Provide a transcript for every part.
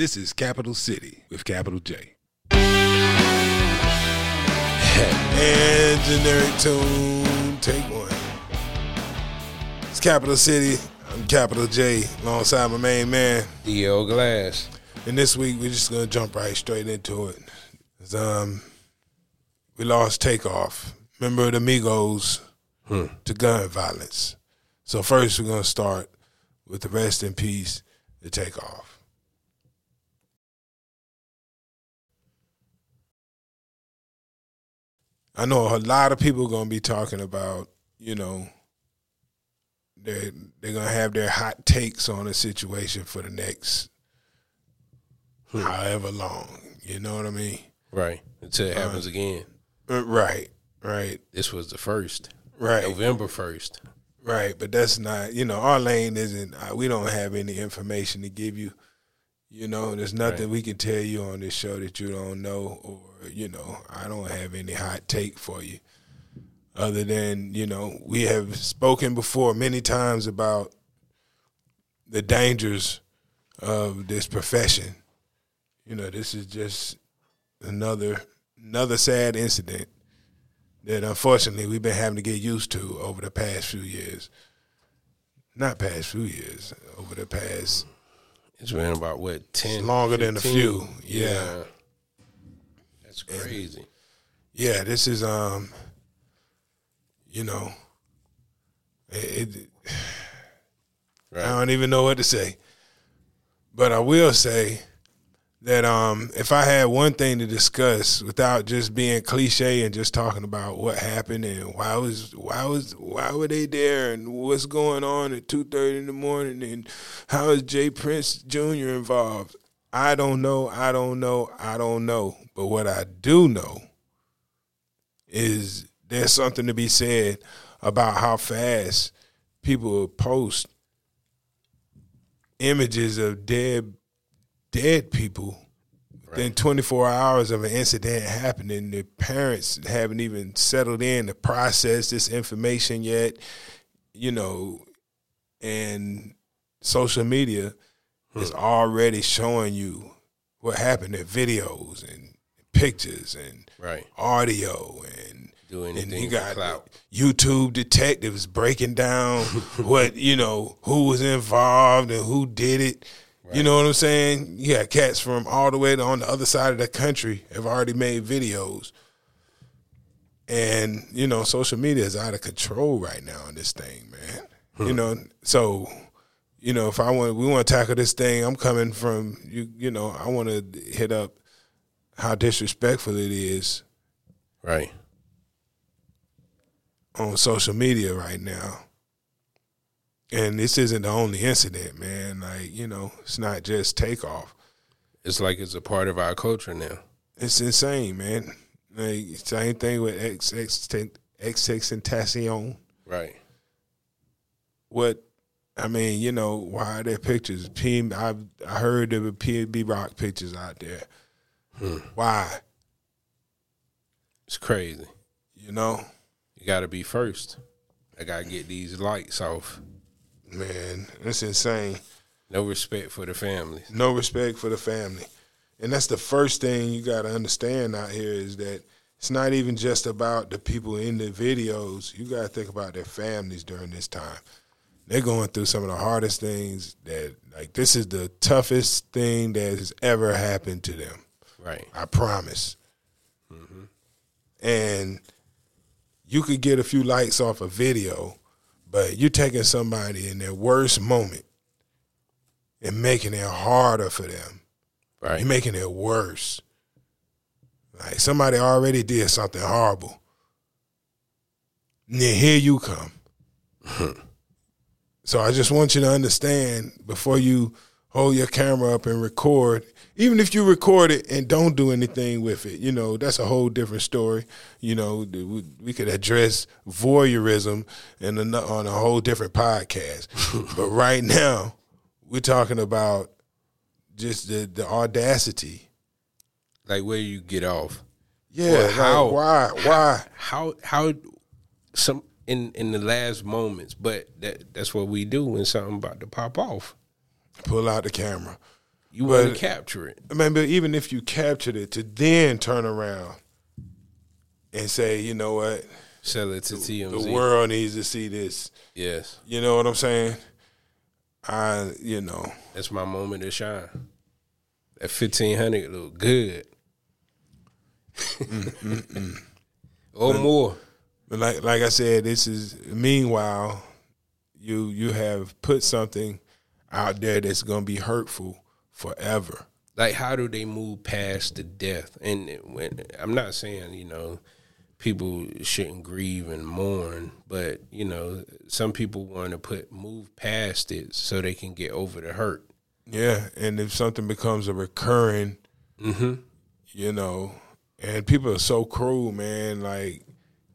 This is Capital City with Capital J. and generic tune, take one. It's Capital City. I'm Capital J, alongside my main man. D.L. Glass. And this week we're just gonna jump right straight into it. 'Cause, Um, we lost takeoff. Remember the Migos to gun violence. So first we're gonna start with the rest in peace, the takeoff. I know a lot of people are gonna be talking about, you know, they they're gonna have their hot takes on a situation for the next however long. You know what I mean? Right. Until it happens again. Uh, Right, right, This was the first. right, November 1st. right. But that's not, you know, our lane isn't. Uh, we don't have any information to give you. You know, there's nothing Right. we can tell you on this show that you don't know, or you know, I don't have any hot take for you. Other than you know, we have spoken before many times about the dangers of this profession. You know, this is just another another sad incident that unfortunately we've been having to get used to over the past few years. Not past few years, over the past It's been about, what, 10? longer than a few. Yeah. That's crazy. Yeah, this is um you know it, it Right. I don't even know what to say. But I will say that um, if I had one thing to discuss without just being cliche and just talking about what happened and why was why was why were they there and what's going on at two thirty in the morning and how is J Prince Jr. involved? I don't know. I don't know. I don't know. But what I do know is there's something to be said about how fast people post images of dead dead people within 24 hours of an incident happening. The parents haven't even settled in to process this information yet, you know, and social media is already showing you what happened in videos and pictures and Right. audio and Do and you got. YouTube detectives breaking down what you know who was involved and who did it. You know what I'm saying? You got cats from all the way to on the other side of the country have already made videos, and you know social media is out of control right now on this thing, man. You know, so you know if I want we want to tackle this thing, I'm coming from you. You know, I want to hit up how disrespectful it is Right. on social media right now. And this isn't the only incident, man. Like, you know, it's not just takeoff. It's like it's a part of our culture now. It's insane, man. Like, same thing with XX, XXXTentacion. Right. What, I mean, you know, why are there pictures? P, I, I heard there were PNB Rock pictures out there. Hmm. Why? It's crazy. You know? You got to be first. I got to get these lights off. Man, it's insane. No respect for the family. no respect for the family. And that's the first thing you got to understand out here is that it's not even just about the people in the videos. You got to think about their families during this time. They're going through some of the hardest things that, like, this is the toughest thing that has ever happened to them. Right. I promise. Mm-hmm. And you could get a few likes off a video, but you're taking somebody in their worst moment and making it harder for them. Right. You're making it worse. Like somebody already did something horrible. And then here you come. so I just want you to understand before you hold your camera up and record, even if you record it and don't do anything with it, you know, that's a whole different story. You know, we, could address voyeurism in a, on a whole different podcast. but right now, we're talking about just the, the audacity. Like where you get off. Yeah, like, how- why? Why? How how some in in the last moments, but that that's what we do when something about to pop off. Pull out the camera. You want But- to capture it. I mean, but even if you captured it, to then turn around and say, you know what, Sell it to TMZ. the world needs to see this. Yes, You know what I'm saying? I, you know, that's my moment to shine. That fifteen hundred look good. or more. but like like I said, this is meanwhile, you you have put something out there that's gonna be hurtful forever. like how do they move past the death and when i'm not saying you know people shouldn't grieve and mourn but you know some people want to put move past it so they can get over the hurt Yeah, and if something becomes a recurring, mm-hmm. you know, and people are so cruel, man. Like,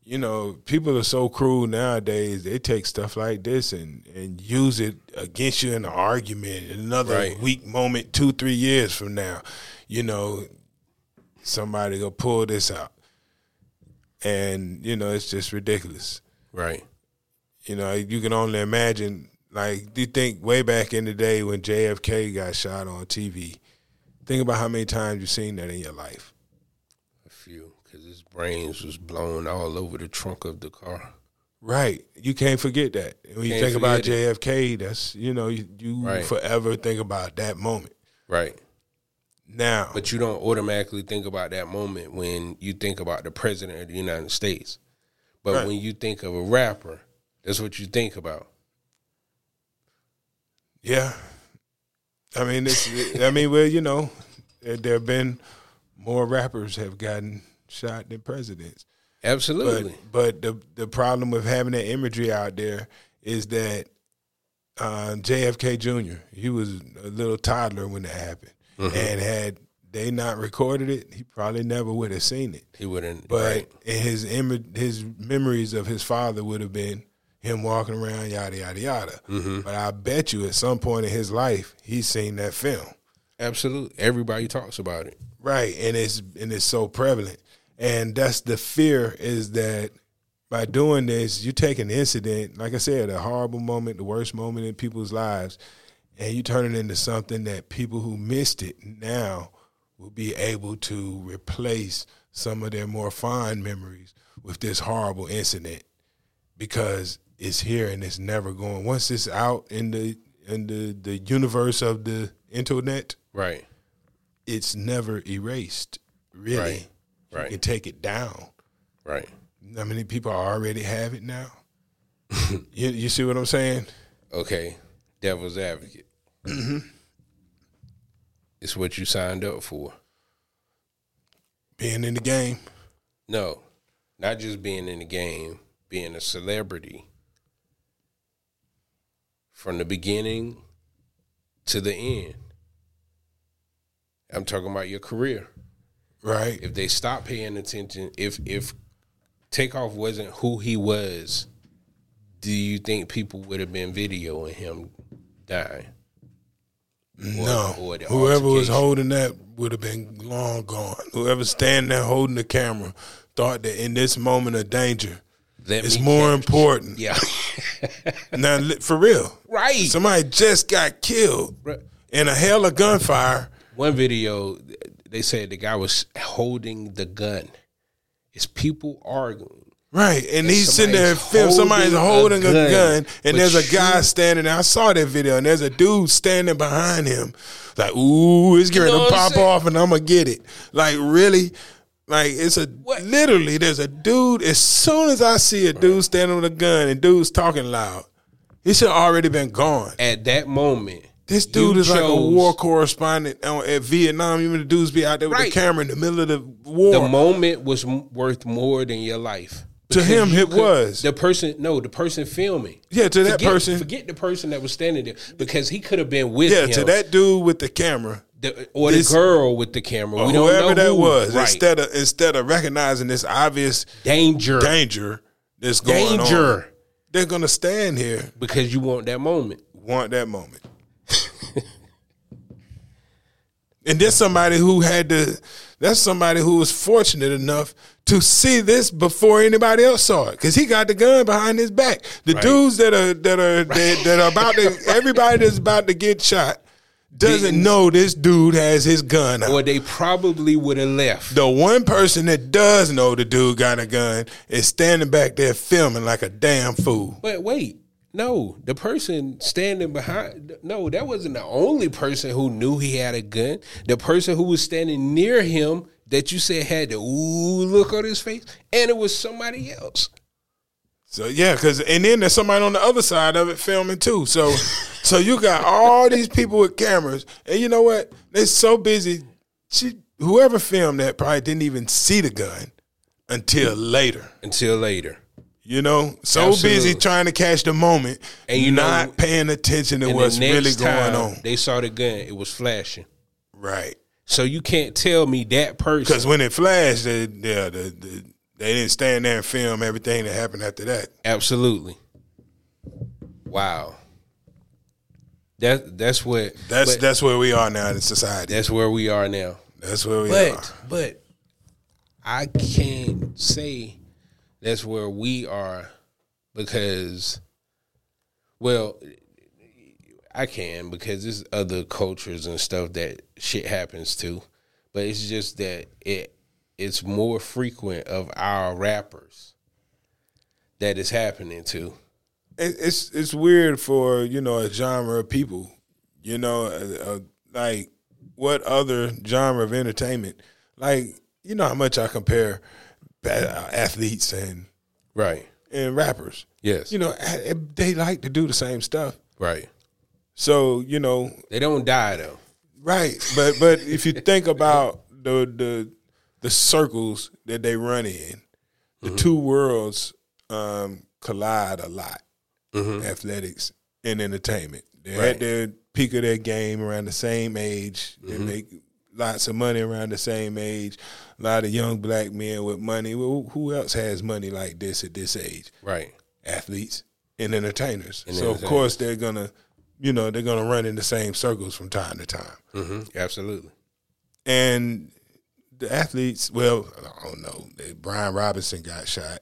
you know, people are so cruel nowadays. They take stuff like this and and use it against you in an argument. In another Right. weak moment, two three years from now, you know, somebody gonna pull this out, and you know, it's just ridiculous. right You know, you can only imagine. Like, do you think way back in the day when JFK got shot on TV? Think about how many times you've seen that in your life. a few because his brains was blown all over the trunk of the car Right. You can't forget that. When you Can't think about JFK, that's you know, you, you Right. forever think about that moment. right Now, but you don't automatically think about that moment when you think about the president of the united states but Right. when you think of a rapper that's what you think about yeah. I mean, it's. I mean, well, you know, there have been more rappers have gotten shot than presidents. Absolutely but the the problem with having that imagery out there is that uh, JFK Jr. He was a little toddler when that happened, and had they not recorded it, he probably never would have seen it. he wouldn't But right. his image, his memories of his father would have been him walking around, yada yada yada. But I bet you, at some point in his life, he's seen that film, Absolutely. Everybody talks about it. right? And it's and it's so prevalent, and that's the fear is that by doing this, you take an incident, like I said, a horrible moment, the worst moment in people's lives, and you turn it into something that people who missed it now will be able to replace some of their more fond memories with this horrible incident because it's here and it's never going. Once it's out in the in the, the universe of the internet, Right. it's never erased. Really, Right. You can take it down. Right. How many people already have it now? you, you see what I'm saying? Okay. Devil's advocate. Mm-hmm. It's what you signed up for. Being in the game, No. Not just being in the game, being a celebrity. From the beginning to the end. I'm talking about your career. Right? if they stop paying attention, if if Takeoff wasn't who he was, do you think people would have been videoing him dying? no, or the whoever was holding that would have been long gone. Whoever's standing there holding the camera thought that in this moment of danger, Let it's more catch- important. Yeah, Now, for real, right. somebody just got killed Right. in a hell of gunfire. One video, they said the guy was holding the gun. It's people arguing. Right, and he's sitting there and somebody's film. Somebody's holding holding a a gun, gun, and there's a guy you- standing there. I saw that video, and there's a dude standing behind him, like, "Ooh, it's getting know to pop saying? off, and I'm gonna get it." Like, really? Like, it's a What? literally. There's a dude. As soon as I see a dude standing with a gun and dude's talking loud, he should have already been gone. At that moment, This dude you is like a war correspondent on- at Vietnam. You know, the dudes be out there with Right. the camera in the middle of the war. The moment was worth more than your life. To him, it was. the person. No, the person filming. yeah, to that forget, person. Forget the person that was standing there because he could have been with yeah, him. to that dude with the camera. the, or this- the girl with the camera. or We don't whoever that who. was, Right. instead of instead of recognizing this obvious danger, danger that's going danger, on, they're gonna stand here, because you want that moment. want that moment. And there's somebody who had to. That's somebody who was fortunate enough to see this before anybody else saw it, because he got the gun behind his back. The Right. dudes that are that are that, that are about to everybody that's about to get shot. doesn't know this dude has his gun out. or they probably would have left. The one person that does know the dude got a gun is standing back there filming like a damn fool. But wait, no, the person standing behind, no, that wasn't the only person who knew he had a gun. The person who was standing near him that you said had the ooh look on his face, and it was somebody else. So yeah, cause and then there's somebody on the other side of it filming too. So so you got all these people with cameras, and you know what? They're so busy. She, whoever filmed that probably didn't even see the gun until later. Until later. You know, so Absolutely. busy trying to catch the moment And you know- not paying attention to what's really going on. they saw the gun, it was flashing. Right. So you can't tell me that person. Because when it flashed, they, yeah, the, the, they didn't stand there and film everything that happened after that. Absolutely. Wow. That that's what That's that's where we are now in society. that's where we are now. That's where we are. But but I can't say that's where we are because well I can because there's other cultures and stuff that shit happens to. But it's just that it it's more frequent of our rappers that is happening to. it's it's weird for you know a genre of people. You know, uh, uh, like what other genre of entertainment? Like you know how much I compare athletes and Right. and rappers. Yes. You know, they like to do the same stuff. right. So you know, They don't die though. right? But but if you think about the the the circles that they run in, the mm-hmm. two worlds um, collide a lot. Mm-hmm. Athletics and entertainment. They're Right. at their peak of their game around the same age. Mm-hmm. They make lots of money around the same age. A lot of young black men with money. Well, who else has money like this at this age? Right. athletes and entertainers. And so of course they're gonna, you know, they're gonna run in the same circles from time to time. hmm Absolutely. And the athletes, well, I don't know. Brian Robinson got shot.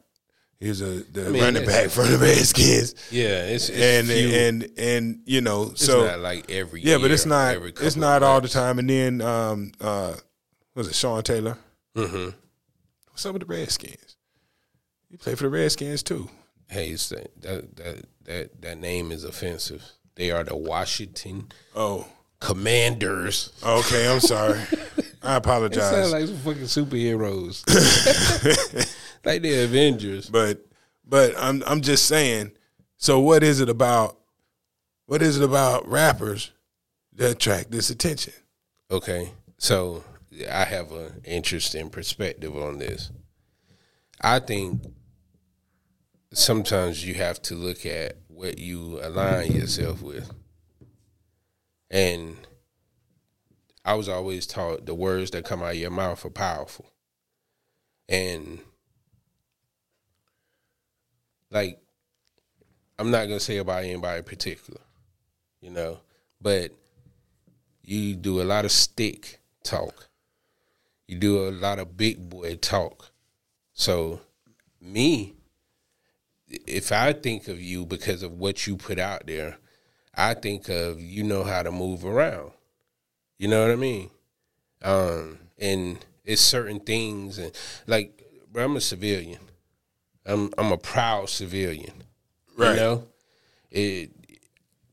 He was a the mean, running back for the Redskins, Yeah, it's, it's and few. and and you know, it's so like every yeah, but it's not it's not all the time. And then um uh was it Sean Taylor? hmm What's up with the Redskins? He played for the Redskins too. Hey, that, that that that name is offensive. They are the Washington Oh, Commanders. okay. I'm sorry. I It apologize. sounds like some fucking superheroes, like the Avengers. But but I'm I'm just saying. So what is it about? What is it about rappers that attract this attention? Okay, so I have an interesting perspective on this. I think sometimes you have to look at what you align yourself with. And I was always taught the words that come out of your mouth are powerful. And like I'm not gonna say about anybody in particular, you know, but you do a lot of stick talk. You do a lot of big boy talk. So me, if I think of you because of what you put out there, I think of you know how to move around. You know what I mean? Um, and it's certain things and like I'm a civilian. I'm I'm a proud civilian. Right. You know? It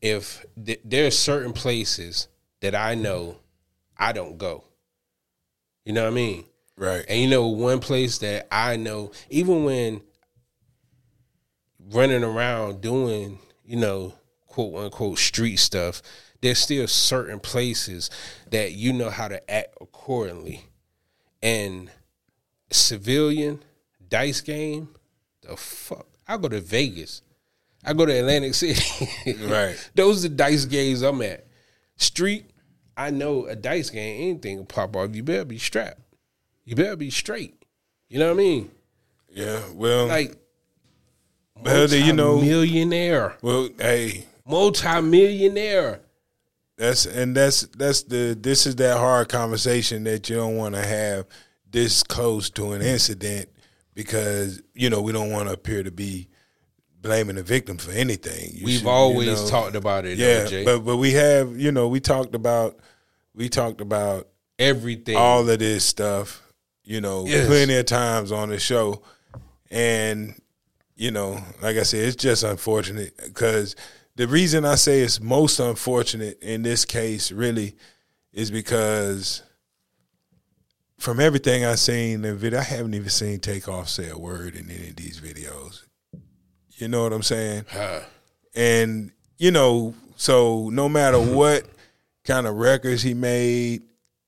if th- there are certain places that I know I don't go. You know what I mean? Right. And you know, one place that I know, even when running around doing, you know, quote unquote street stuff, there's still certain places that you know how to act accordingly. And civilian dice game, the fuck, I go to Vegas. I go to Atlantic City. Right. Those are the dice games I'm at. Street, I know a dice game, anything will pop off. You better be strapped. You better be straight. You know what I mean? Yeah. Well. Like, then, you know. millionaire, Well, hey, multi-millionaire. that's and that's that's the this is that hard conversation that you don't want to have this close to an incident because you know we don't want to appear to be blaming the victim for anything. You We've should, you always know- talked about it. Yeah, Jay. but but we have you know we talked about we talked about everything. all of this stuff, you know, Yes. plenty of times on the show. And, you know, like I said, it's just unfortunate because the reason I say it's most unfortunate in this case really is because from everything I've seen in the video, I haven't even seen Takeoff say a word in any of these videos. You know what I'm saying? Huh. and you know, so no matter what kind of records he made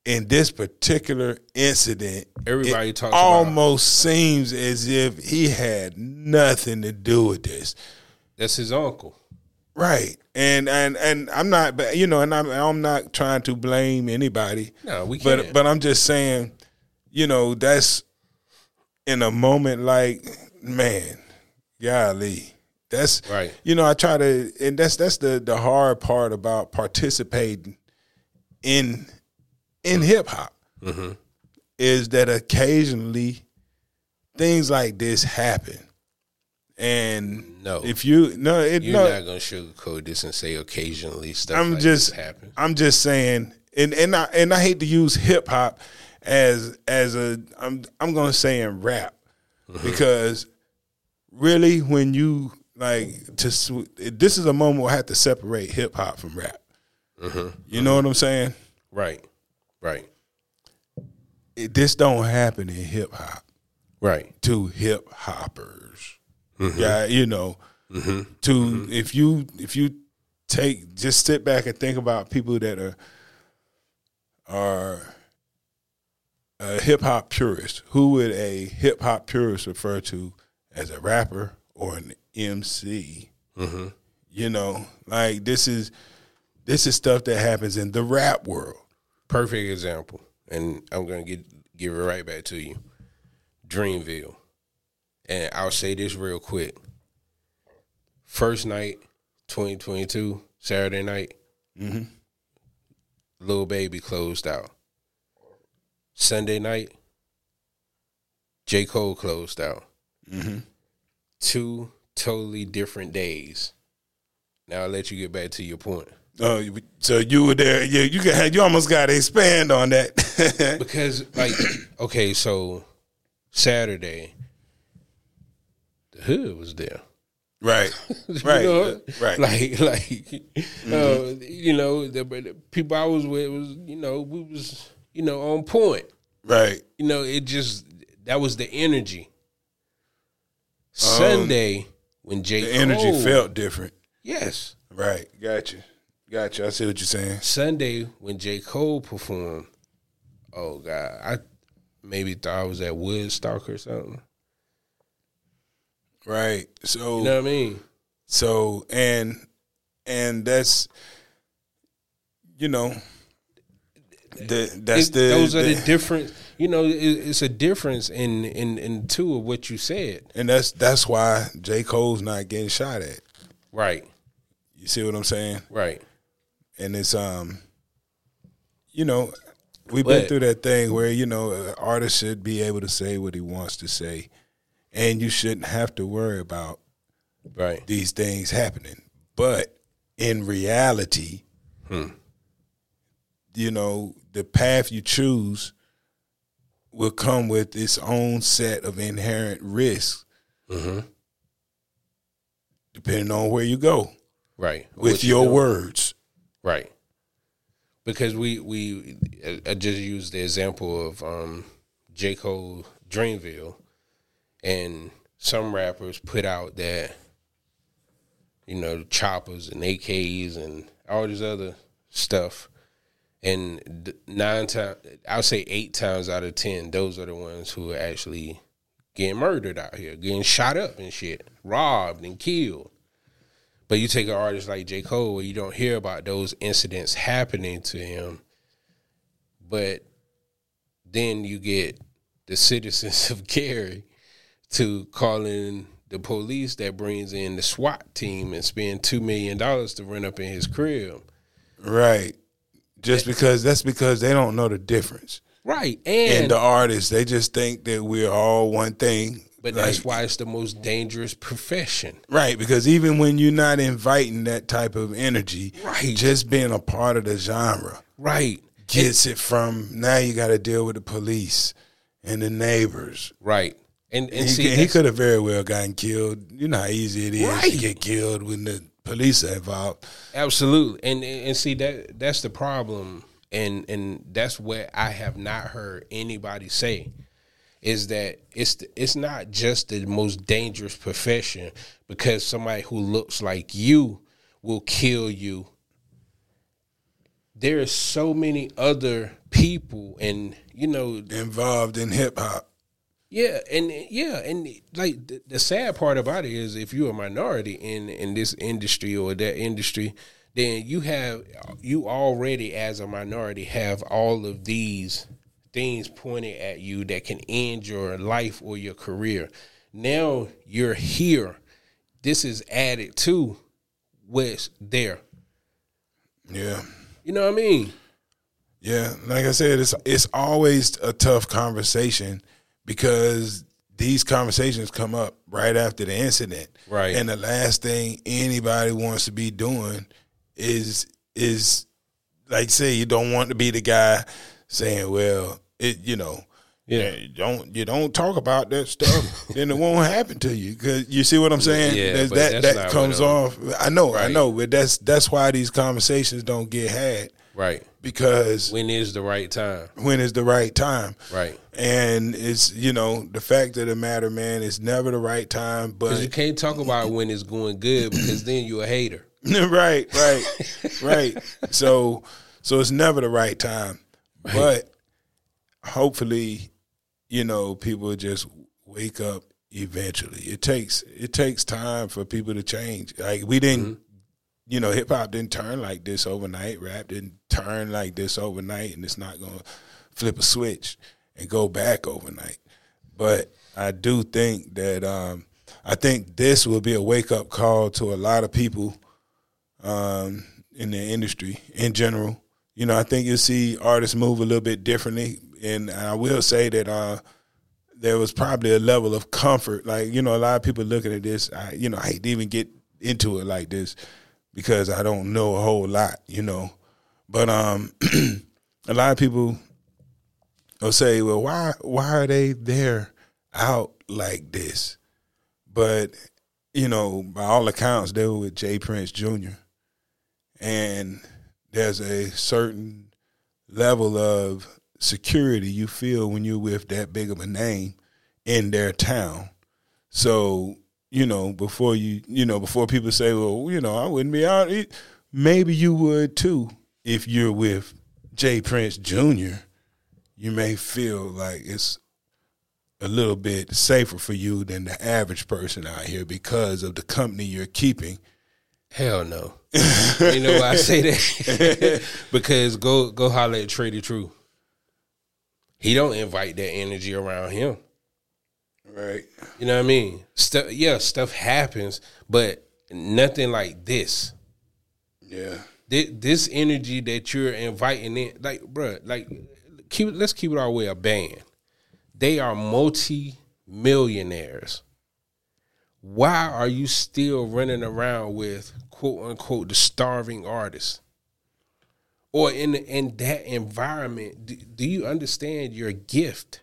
in this particular incident, Everybody it talks about- almost seems as if he had nothing to do with this, That's his uncle. right? And and and I'm not, but you know, and I'm I'm not trying to blame anybody, No, we can't. but I'm just saying, you know, that's in a moment like, man, golly. That's Right. You know, I try to, and that's that's the the hard part about participating in in hip hop mm-hmm. is that occasionally things like this happen, and No. if you no, it You're no, not gonna sugarcoat this and say occasionally stuff I'm like just this happens. I'm just saying, and and I and I hate to use hip hop as as a I'm I'm gonna say in rap because really when you like to this is a moment where I have to separate hip hop from rap. Uh-huh. You know what I'm saying? Right. Right. It, this don't happen in hip hop Right. to hip hoppers. Mm-hmm. Yeah, you know, mm-hmm. to mm-hmm. if you if you take just sit back and think about people that are are a hip hop purist. Who would a hip hop purist refer to as a rapper or an MC? You know, like this is this is stuff that happens in the rap world. Perfect example. And I'm gonna get give it right back to you. Dreamville. And I'll say this real quick. First night, 2022, Saturday night, Mm-hmm. Lil Baby closed out. Sunday night, J. Cole closed out. Mm-hmm. Two totally different days. Now I'll let you get back to your point. Oh, so you were there? Yeah, you got you almost got to expand on that. because like okay so saturday the hood was there right, right, know? right. like like uh, you know the, the people i was with was you know we was you know on point right. you know it just that was the energy sunday when jay Um, The energy Cole- felt different. yes Right. Gotcha. Gotcha. I see what you're saying. sunday when j cole performed oh god i maybe thought i was at woodstock or something Right. So you know what i mean so and and that's you know the that's It- the those are the- the different. You know, it, it's a difference in in in two of what you said. and that's that's why J Cole's not getting shot at. Right, You see what I'm saying? right, and it's um you know we've been through that thing where you know an artist should be able to say what he wants to say and you shouldn't have to worry about right. these things happening but in reality you know the path you choose will come with its own set of inherent risks depending on where you go Right. with What your doing. words Right. Because we we I- I just used the example of um J Cole Dreamville, and some rappers put out that you know choppers and AKs and all this other stuff, and nine times I'll say eight times out of ten, those are the ones who are actually getting murdered out here, getting shot up and shit, robbed and killed. But you take an artist like J. Cole where you don't hear about those incidents happening to him, but then you get the citizens of Gary to calling the police that brings in the SWAT team and spend two million dollars to run up in his crib. Right. Just because that's because they don't know the difference. Right. And And the artists, they just think that we're all one thing. But that's why it's the most dangerous profession. Right, because even when you're not inviting that type of energy, Right. just being a part of the genre Right. gets it from now you got to deal with the police and the neighbors. Right. And and he, see he that's- could have very well gotten killed. You know how easy it is to Right. get killed when the police are involved. Absolutely, and and see that that's the problem, and and that's what I have not heard anybody say, is that it's it's not just the most dangerous profession because somebody who looks like you will kill you. There are so many other people, and you know Involved in hip hop. Yeah, and yeah, and like the, the sad part about it is if you're a minority in in this industry or that industry, then you have you already as a minority have all of these things pointed at you that can end your life or your career. Now you're here. This is added to what's there. Yeah. You know what I mean? Yeah, like I said, it's it's always a tough conversation because these conversations come up right after the incident. Right. And the last thing anybody wants to be doing is is like say you don't want to be the guy saying, Well, it you know, Yeah. you don't you don't talk about that stuff, then it won't happen to you. Cause you see what I'm saying? Yeah, that that comes off. I know, I know, but that's that's why these conversations don't get had Right. because When is the right time? when is the right time. Right. And it's you know the fact of the matter, man, it's never the right time. But you can't talk about when it's going good because then you're a hater. right, right, right. So so it's never the right time. But hopefully, you know, people just wake up eventually. It takes it takes time for people to change. Like we didn't. Mm-hmm. You know, hip hop didn't turn like this overnight. Rap didn't turn like this overnight, and it's not going to flip a switch and go back overnight. But I do think that um, I think this will be a wake up call to a lot of people um, in the industry in general. You know, I think you'll see artists move a little bit differently, and I will say that uh, there was probably a level of comfort. Like you know, a lot of people looking at this. I, you know, I hate to even get into it like this because I don't know a whole lot. You know, but um, a lot of people will say, "Well, why why are they there out like this?" But you know, by all accounts, they were with J Prince Jr. And there's a certain level of security you feel when you're with that big of a name in their town. So, you know, before you, you know, before people say, well, you know, I wouldn't be out, maybe you would too if you're with J Prince Jr. You may feel like it's a little bit safer for you than the average person out here because of the company you're keeping. Hell no. you know why I say that? because go go holler at Trae tha Truth. He don't invite that energy around him. Right. You know what I mean? Stuff yeah, stuff happens, but nothing like this. Yeah. Thi- This energy that you're inviting in, like, bruh, like, keep let's keep it our way a band. They are multi millionaires. Why are you still running around with quote unquote the starving artist? Or in in that environment, do, do you understand your gift?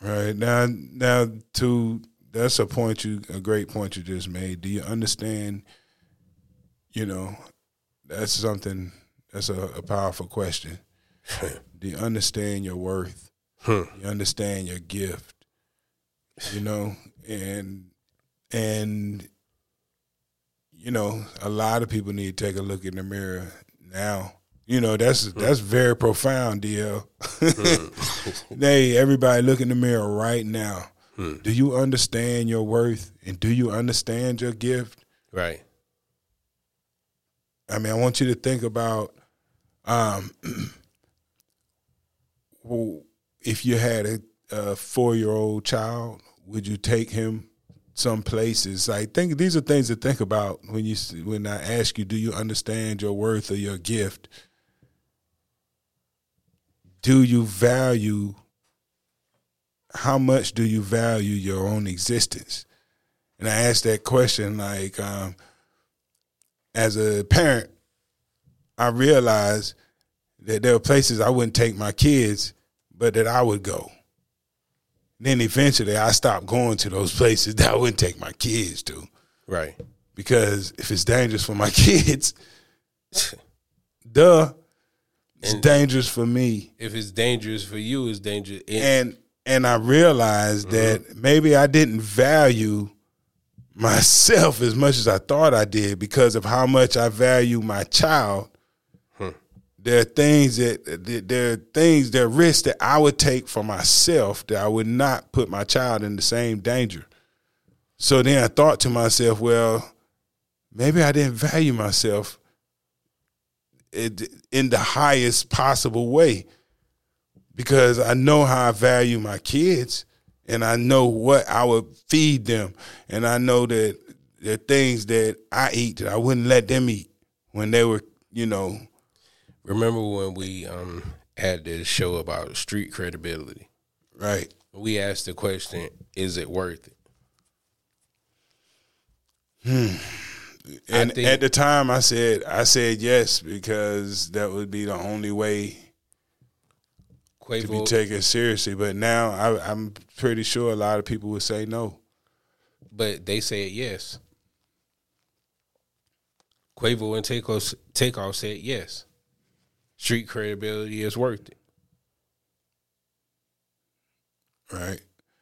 Right. Now now to that's a point you a great point you just made. Do you understand you know, that's something that's a, a powerful question. Do you understand your worth? Hmm. You understand your gift. You know, and and you know, a lot of people need to take a look in the mirror now. You know, that's that's very profound, DL. hey, everybody look in the mirror right now. Do you understand your worth and do you understand your gift? Right. I mean, I want you to think about um, well, if you had a, a four year old child, would you take him some places? I think these are things to think about when you when I ask you, do you understand your worth or your gift? Do you value how much do you value your own existence? And I asked that question like, um, as a parent, I realized that there were places I wouldn't take my kids, but that I would go. Then eventually I stopped going to those places that I wouldn't take my kids to. Right. Because if it's dangerous for my kids, duh, it's And- dangerous for me. If it's dangerous for you, it's dangerous. And and I realized mm-hmm. that maybe I didn't value myself as much as I thought I did because of how much I value my child. Hmm. There are things that that- there are things, there are risks that I would take for myself that I would not put my child in the same danger. So then I thought to myself, well, maybe I didn't value myself it- in the highest possible way because I know how I value my kids and I know what I would feed them. And I know that the things that I eat that I wouldn't let them eat when they were, you know, remember when we um had this show about street credibility? right. We asked the question, is it worth it? And think- at the time I said I said yes because that would be the only way to be taken seriously. But now I, I'm pretty sure a lot of people would say no. but they said yes. Quavo and Takeoff, Takeoff said yes. Street credibility is worth it. Right.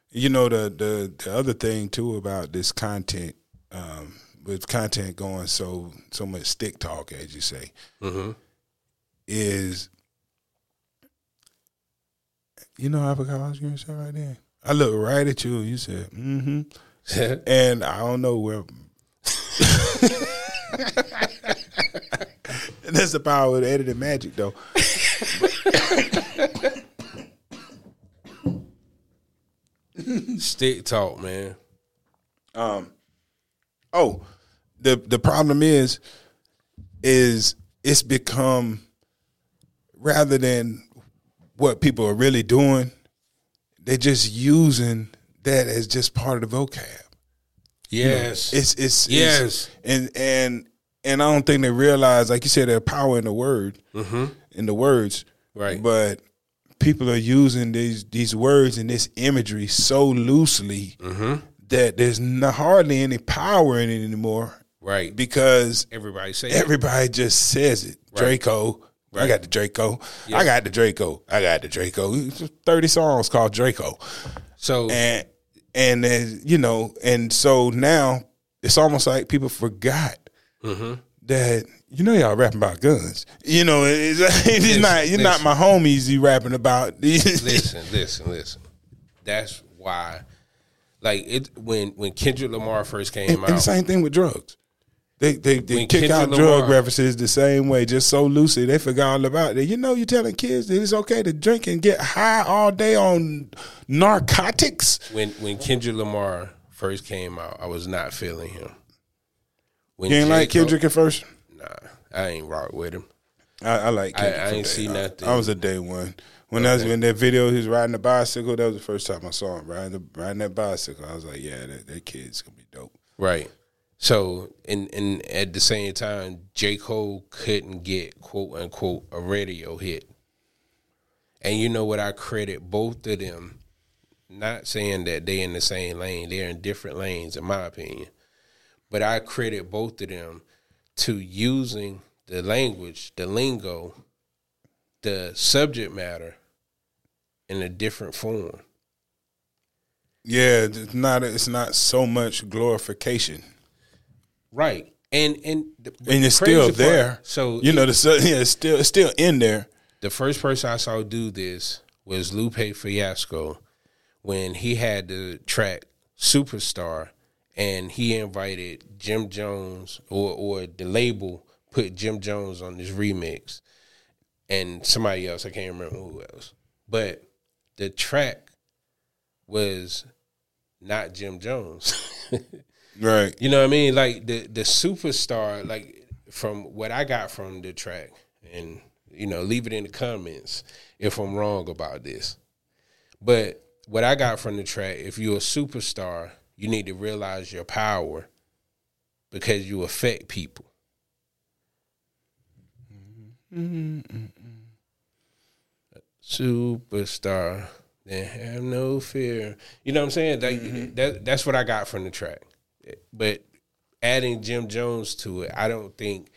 You know the the the other thing too about this content, um, with content going so so much stick talk as you say, Mm-hmm. is you know I forgot I was to say right there. I looked right at you and you said, "Mm-hmm," and I don't know where. That's the power of the editing magic, though. Stick talk, man. Um Oh, the the problem is, is it's become rather than what people are really doing, they're just using that as just part of the vocab. Yes. It's it's Yes. it's- and and and I don't think they realize, like you said, there's power in the word, mm-hmm. in the words, Right. But people are using these these words and this imagery so loosely mm-hmm. that there's not hardly any power in it anymore right. because Everybody say it. just says it. Draco. I got the Draco. I got the Draco. I got the Draco. Thirty songs called Draco So and and then, you know, and so now it's almost like people forgot Mm-hmm. that you know y'all rapping about guns. You know, it's, it's not you're not my homies. You rapping about listen, listen, listen. That's why, like it when when Kendrick Lamar first came and, and the out. same thing with drugs. They they, they When kick out Kendrick drug references the same way, just so loosely. They forgot all about it. You know, you're telling kids that it's okay to drink and get high all day on narcotics. when when Kendrick Lamar first came out, I was not feeling him. When You ain't J. like Kendrick at first. Nah, I ain't rock with him. I, I like. I- Kendrick I from ain't seen nothing. I was a day one when I was in that video. He was riding a bicycle. That was the first time I saw him riding the, riding that bicycle. I was like, yeah, that, that kid's gonna be dope. Right. So and and at the same time, J. Cole couldn't get quote unquote a radio hit. And you know what I credit both of them, not saying that they're in the same lane, they're in different lanes in my opinion. But I credit both of them to using the language, the lingo, the subject matter in a different form. Yeah, it's not. It's not so much glorification, Right. And and the, and it's still part- there. So you know, the yeah, it's still it's still in there. the first person I saw do this was Lupe Fiasco when he had the track Superstar and he invited Jim Jones or or the label put Jim Jones on this remix and somebody else I can't remember who else. But the track was not Jim Jones. Right. You know what I mean? Like the the superstar, like from what I got from the track, and you know, leave it in the comments if I'm wrong about this. But what I got from the track, if you're a superstar, you need to realize your power because you affect people. Superstar, then have no fear. You know what I'm saying? That, mm-hmm. that that's what I got from the track. But adding Jim Jones to it, I don't think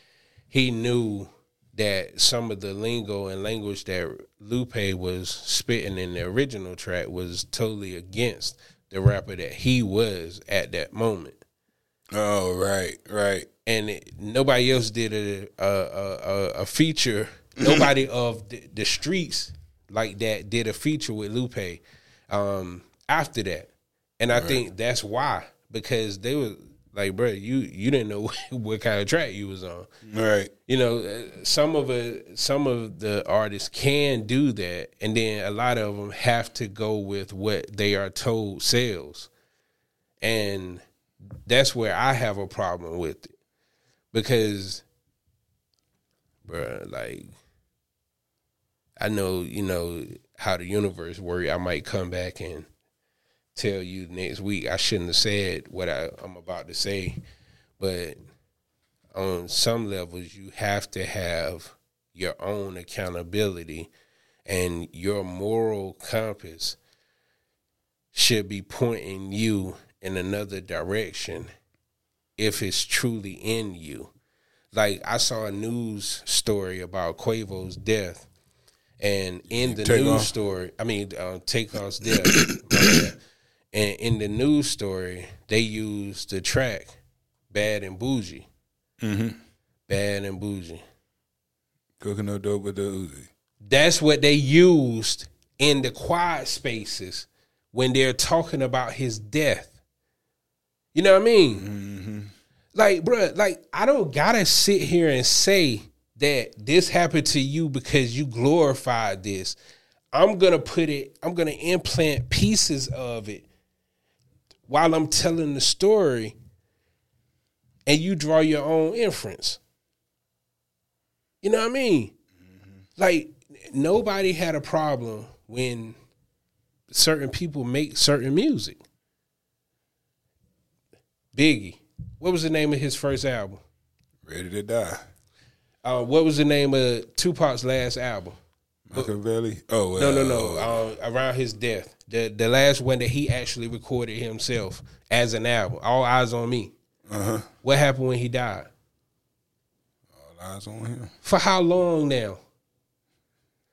he knew that some of the lingo and language that Lupe was spitting in the original track was totally against the rapper that he was at that moment. Oh, right, right. And it, nobody else did a a, a, a feature. Nobody of the, the, streets like that did a feature with Lupe um, after that, and I right. think that's why because they were like, bro, you you didn't know what kind of track you was on, right? You know, uh, some of it, some of the artists can do that, and then a lot of them have to go with what they are told sells, and that's where I have a problem with it because, bro, like, I know you know how the universe works. I might come back and tell you next week I shouldn't have said what I, I'm about to say, but on some levels you have to have your own accountability and your moral compass should be pointing you in another direction if it's truly in you. Like I saw a news story about Quavo's death, and in the Take news off. story, I mean, uh, Takeoff's death. And in the news story, they used the track "Bad and Bougie." Mm-hmm. Bad and bougie. Cooking no dope with the Uzi. That's what they used in the quiet spaces when they're talking about his death. You know what I mean? Mm-hmm. Like, bro, like I don't gotta sit here and say that this happened to you because you glorified this. I'm gonna put it. I'm gonna implant pieces of it while I'm telling the story and you draw your own inference. You know what I mean? Mm-hmm. Like nobody had a problem when certain people make certain music. Biggie, what was the name of his first album? Ready to Die. Uh, what was the name of Tupac's last album? Machiavelli. Oh no, no, no. Uh, around his death, the the last one that he actually recorded himself as an album. All Eyez on Me. Uh huh. What happened when he died? All eyes on him. For how long now?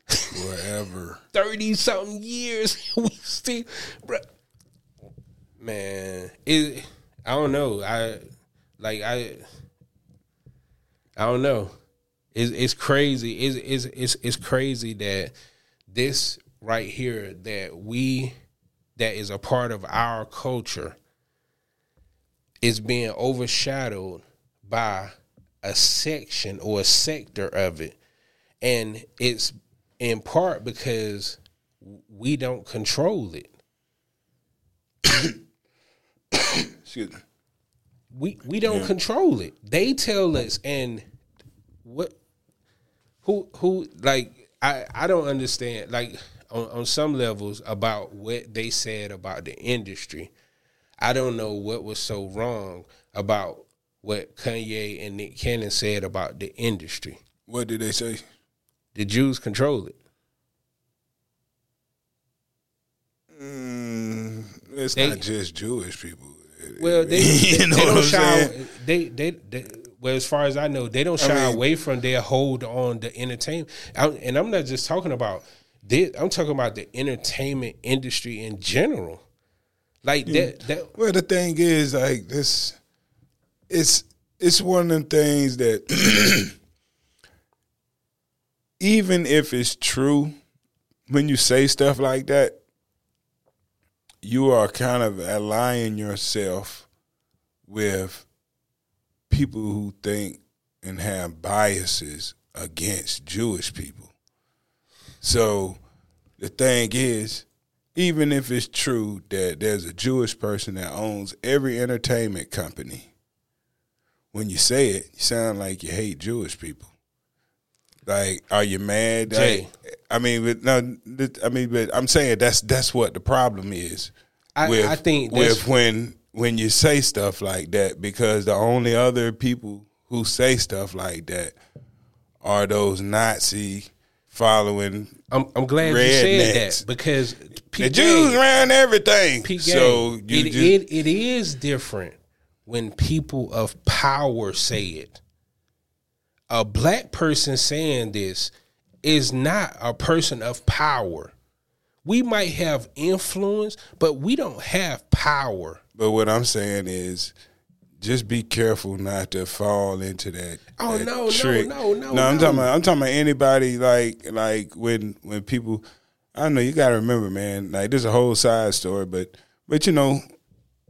Forever. Thirty something years. we still, bro. Man, it. I don't know. I like I. I don't know. It's, it's crazy. It's, it's, it's, it's crazy that this right here that we that is a part of our culture is being overshadowed by a section or a sector of it. And it's in part because we don't control it. Excuse me. We we don't yeah. control it. They tell us and what who who like I I don't understand like on, on some levels about what they said about the industry. I don't know what was so wrong about what Kanye and Nick Cannon said about the industry. What did they say? The Jews control it. Mm, it's they, not just Jewish people. Well, they, they, they don't shy. They, they, they well, as far as I know, they don't shy I mean, away from their hold on the entertainment. and I'm not just talking about this, I'm talking about the entertainment industry in general. Like yeah. that, that. Well, the thing is, like this, it's it's one of them things that even if it's true, when you say stuff like that, you are kind of aligning yourself with people who think and have biases against Jewish people. So the thing is, even if it's true that there's a Jewish person that owns every entertainment company, when you say it, you sound like you hate Jewish people. Like, are you mad? Jay. Like, I mean, but no, I mean, but I'm saying that's that's what the problem is. I- with, I think with when when you say stuff like that, because the only other people who say stuff like that are those Nazi following I'm, I'm glad you said Rednecks. that because the Pete Jews Gang- ran everything. Pete so Gang, it, just, it, it is different when people of power say it. A black person saying this is not a person of power. We might have influence, but we don't have power. But what I'm saying is, just be careful not to fall into that. Oh, that no, no, trick. no, no, No, I'm no. talking about. I'm talking about anybody like like when when people. I don't know you got to remember, man. Like there's a whole side story, but but you know,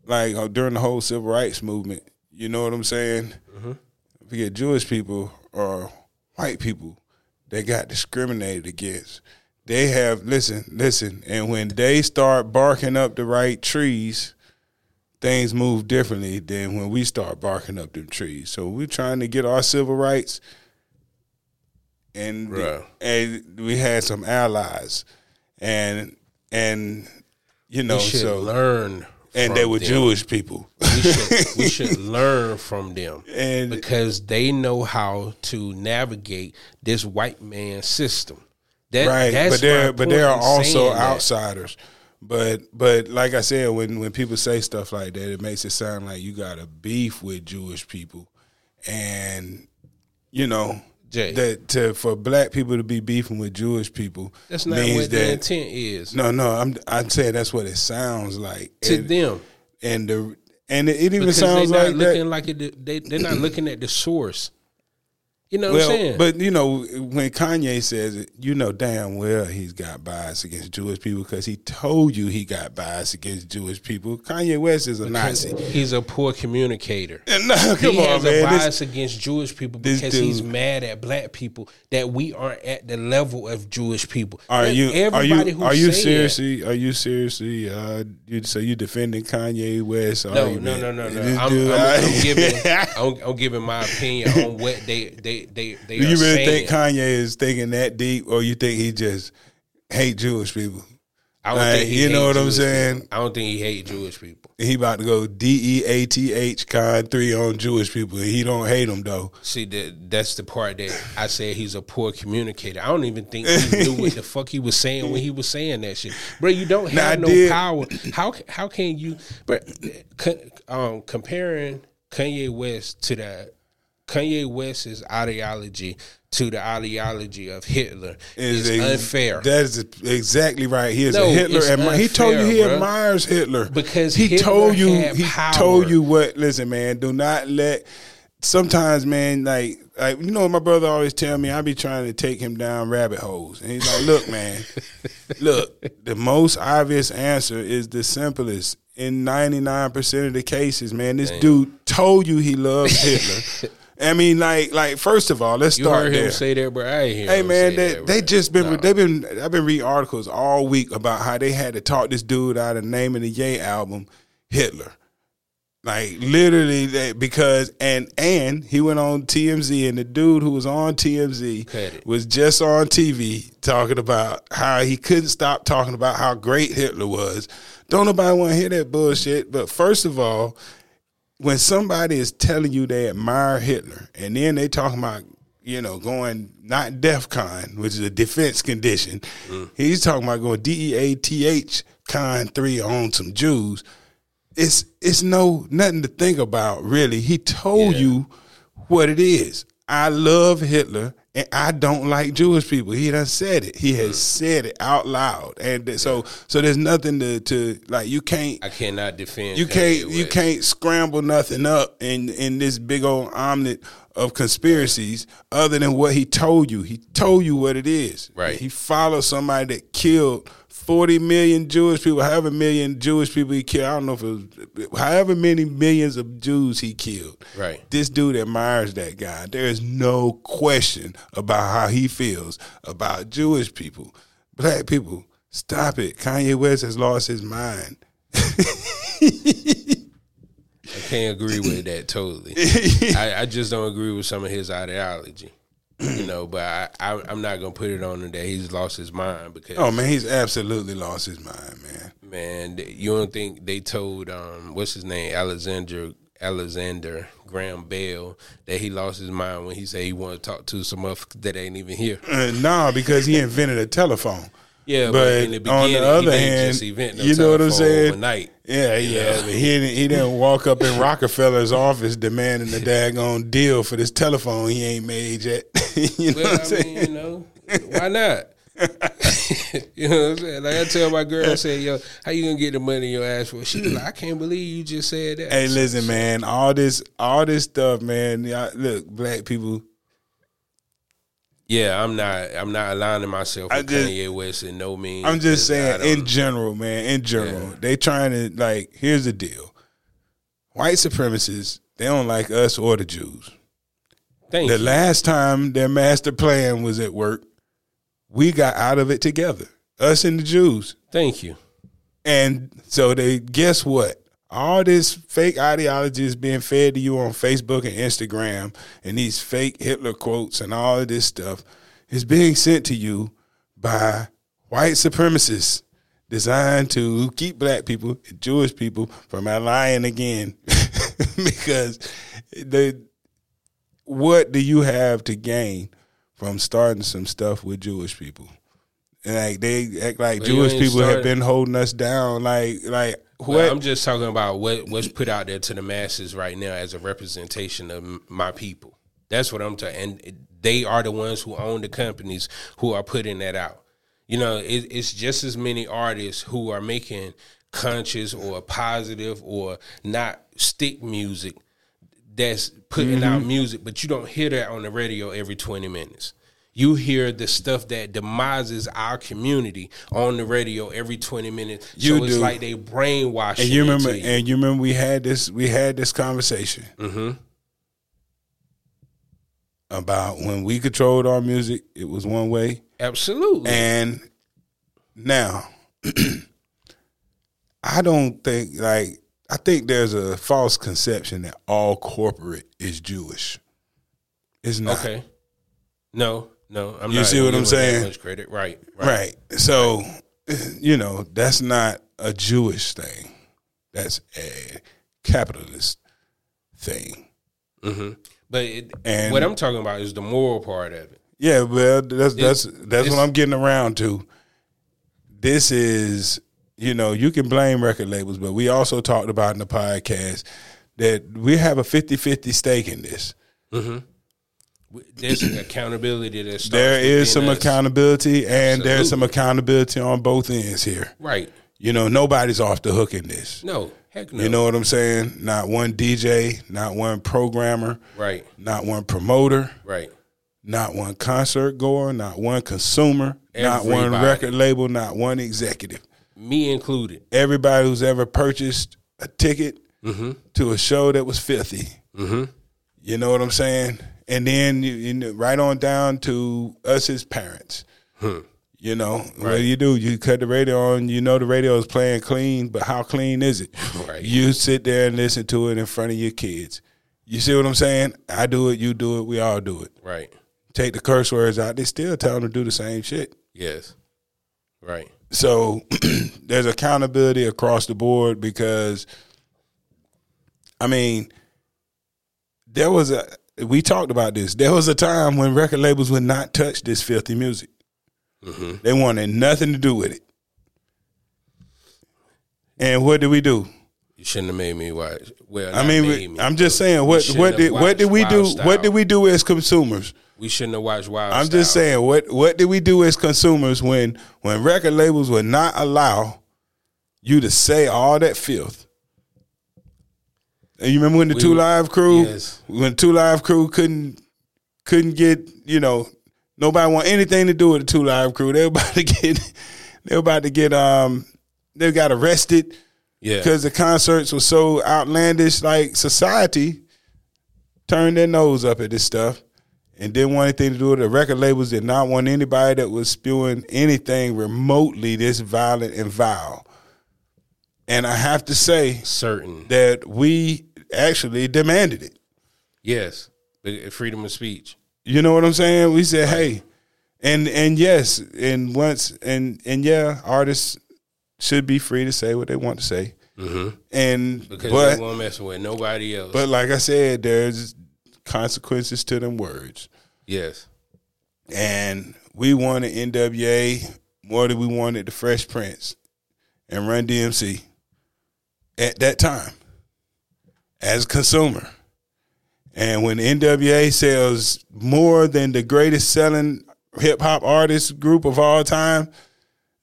like uh, during the whole civil rights movement, you know what I'm saying. Mm-hmm. Forget Jewish people or white people that got discriminated against. They have listen, listen, and when they start barking up the right trees, things move differently than when we start barking up them trees. So we're trying to get our civil rights, and and we had some allies, and and you know We should so learn, and they were them. Jewish people. We should, we should learn from them And- because they know how to navigate this white man system. That, right that's but they're but they are also outsiders. that. But but like i said when when people say stuff like that it makes it sound like you got a beef with jewish people and you know Jay. that to for black people to be beefing with jewish people That's not what the intent is no no i'm i'm saying that's what it sounds like to and, them and the and it, it even because sounds like looking that like it. They they're not looking at the source. You know what I'm well, saying? but you know, when Kanye says it, you know damn well he's got bias against Jewish people because he told you he got bias against Jewish people. Kanye West is a Nazi. he's a poor communicator. No, come he on, has man. a This- bias against Jewish people because he's mad at black people that we aren't at the level of Jewish people. are you are you who are you seriously are you seriously uh you so you defending Kanye West That, no, no, no, no, no. I'm, I'm, I'm giving, I'm, I'm giving my opinion on what they, they, they, they Do you really saying. think Kanye is thinking that deep, or you think he just hate Jewish people? I don't Like, think he you know what I'm Jewish saying? people. I don't think he hate Jewish people. He about to go D E A T H con three on Jewish people. He don't hate them though. See, that that's the part that I said he's a poor communicator. I don't even think he knew what the fuck he was saying when he was saying that shit, bro. You don't have no did. power. How how can you, but um, comparing Kanye West to the Kanye West's ideology to the ideology of Hitler is, a- unfair. That is exactly right. He is No, a Hitler. it's admi- he told you he bruh. admires Hitler Because he Hitler told you he power. told you what. Listen, man, do not let. Sometimes, man, like like you know, my brother always tell me. I be trying to take him down rabbit holes, and he's like, "Look, man, look. The most obvious answer is the simplest. In ninety nine percent of the cases, man, this dude told you he loves Hitler." I mean, like, like first of all, let's you start heard there. him say that, bro. I ain't hear Hey man, they that, they just been No. they've been I've been reading articles all week about how they had to talk this dude out of naming the Ye album, Hitler. Like literally that because and and he went on TMZ and the dude who was on TMZ was just on TV talking about how he couldn't stop talking about how great Hitler was. Don't nobody want to hear that bullshit. But first of all, when somebody is telling you they admire Hitler and then they talking about, you know, going not DEFCON, which is a defense condition, mm. he's talking about going D E A T H con three on some Jews. It's it's no nothing to think about really. He told Yeah. you what it is. I love Hitler and I don't like Jewish people. He done said it. He has mm. said it out loud. And th- so so there's nothing to, to like you can't I cannot defend. you Kanye can't you West. can't scramble nothing up in in this big old omelet of conspiracies other than what he told you. He told you what it is. Right. He followed somebody that killed 40 million Jewish people, however million Jewish people he killed. I don't know if it was however many millions of Jews he killed. Right. This dude admires that guy. There is no question about how he feels about Jewish people. Black people, stop it. Kanye West has lost his mind. I can't agree with that totally. I, I just don't agree with some of his ideology. You know, but I, I I'm not gonna put it on him that he's lost his mind because Oh man, he's absolutely lost his mind, man. man, you don't think they told um what's his name Alexander Alexander Graham Bell that he lost his mind when he said he wanted to talk to some motherfucker that ain't even here. Uh, nah, because he invented a telephone. Yeah, but, But in the on the other he hand, just invent no you know what I'm saying? Overnight. Yeah, yeah. But he didn't, he didn't walk up in Rockefeller's office demanding a daggone deal for this telephone he ain't made yet. you know Well, what I'm I saying? mean, you know, why not? you know what I'm saying? Like I tell my girl, I say, "Yo, how you gonna get the money in your ass for?" She was like, "I can't believe you just said that." Hey, listen, man. All this, all this stuff, man. Look, black people. Yeah, I'm not. I'm not aligning myself I with just- Kanye West in no means. I'm just saying, in general, man. In general, Yeah. they trying to like. Here's the deal: white supremacists, they don't like us or the Jews. thank The you. last time their master plan was at work, we got out of it together, us and the Jews. Thank you. And so they guess what? All this fake ideology is being fed to you on Facebook and Instagram, and these fake Hitler quotes and all of this stuff is being sent to you by white supremacists designed to keep black people, and Jewish people from lying again. because the what do you have to gain from starting some stuff with Jewish people? And like they act like you Jewish people have been holding us down. Like like what? Well, I'm just talking about what what's put out there to the masses right now as a representation of my people. That's what I'm talking. And they are the ones who own the companies who are putting that out. You know, it, it's just as many artists who are making conscious or positive or not stick music that's putting out Mm-hmm. music, but you don't hear that on the radio every 20 minutes. You hear the stuff that demises our community on the radio every 20 minutes. You so it's do. like they brainwash and you remember you. and you remember we had this we had this conversation Mm-hmm. about when we controlled our music, it was one way. Absolutely. And now I don't think like I think there's a false conception that all corporate is Jewish. It's not. okay. No, no. I'm You not see what I'm saying? Much credit. Right. Right. Right. So, you know, that's not a Jewish thing. That's a capitalist thing. hmm But it, And- what I'm talking about is the moral part of it. Yeah, well, that's that's that's what I'm getting around to. This is, you know, you can blame record labels, but we also talked about in the podcast that we have a 50-50 stake in this. There's accountability that starts There is some us. accountability and there's some accountability on both ends here. Right. You know, nobody's off the hook in this. No. Heck no. You know what I'm saying? Not one DJ, not one programmer, Right. not one promoter, Right. not one concert goer, not one consumer, not one record label, not one executive. Me included. Everybody who's ever purchased a ticket Mm-hmm. to a show that was filthy. Mm-hmm. You know what I'm saying? And then you, know, right on down to us as parents. Hmm. You know, what do you do? You cut the radio on. You know the radio is playing clean, but how clean is it? Right. You sit there and listen to it in front of your kids. You see what I'm saying? I do it. You do it. We all do it. Right. Take the curse words out. They still tell them to do the same shit. Yes. Right. So there's accountability across the board because, I mean, there was a we talked about this. There was a time when record labels would not touch this filthy music. Mm-hmm. They wanted nothing to do with it. And what did we do? You shouldn't have made me watch. Well, I mean, we, me, I'm just saying what what did what did we do? Wild What did we do as consumers? We shouldn't have watched Wild. I'm just saying what what did we do as consumers when when record labels would not allow you to say all that filth? And you remember when the We- Two Live Crew yes. when Two Live Crew couldn't couldn't get you know nobody want anything to do with the Two Live Crew. They were about to get they were about to get um they got arrested Yeah. because the concerts were so outlandish. Like society turned their nose up at this stuff and didn't want anything to do with it. The record labels did not want anybody that was spewing anything remotely this violent and vile. And I have to say certain. that we actually demanded it. Yes. Freedom of speech. You know what I'm saying? We said, hey, and and yes, and once and and yeah, artists should be free to say what they want to say. Mm-hmm. And because but they won't mess with nobody else. but like I said, there's consequences to them words. yes, And we wanted NWA more than we wanted the Fresh Prince and Run DMC at that time as a consumer. And when NWA sells more than the greatest selling hip hop artist group of all time,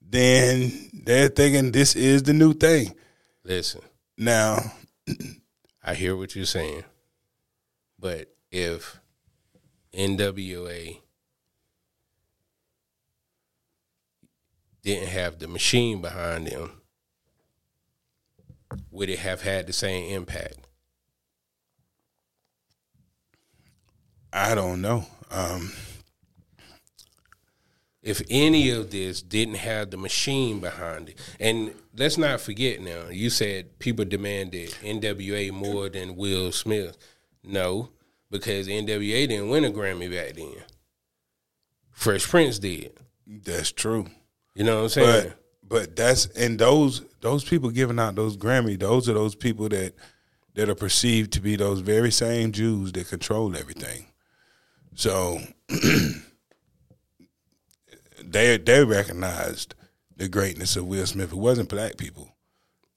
then they're thinking this is the new thing. listen, Now, I hear what you're saying, but if NWA didn't have the machine behind them, would it have had the same impact? I don't know. Um, if any of this didn't have the machine behind it. And let's not forget now, you said people demanded NWA more than Will Smith. No, because NWA didn't win a Grammy back then. Fresh Prince did. that's true. You know what I'm saying? But but that's and those those people giving out those Grammy, those are those people that that are perceived to be those very same Jews that control everything. So they they recognized the greatness of Will Smith. It wasn't black people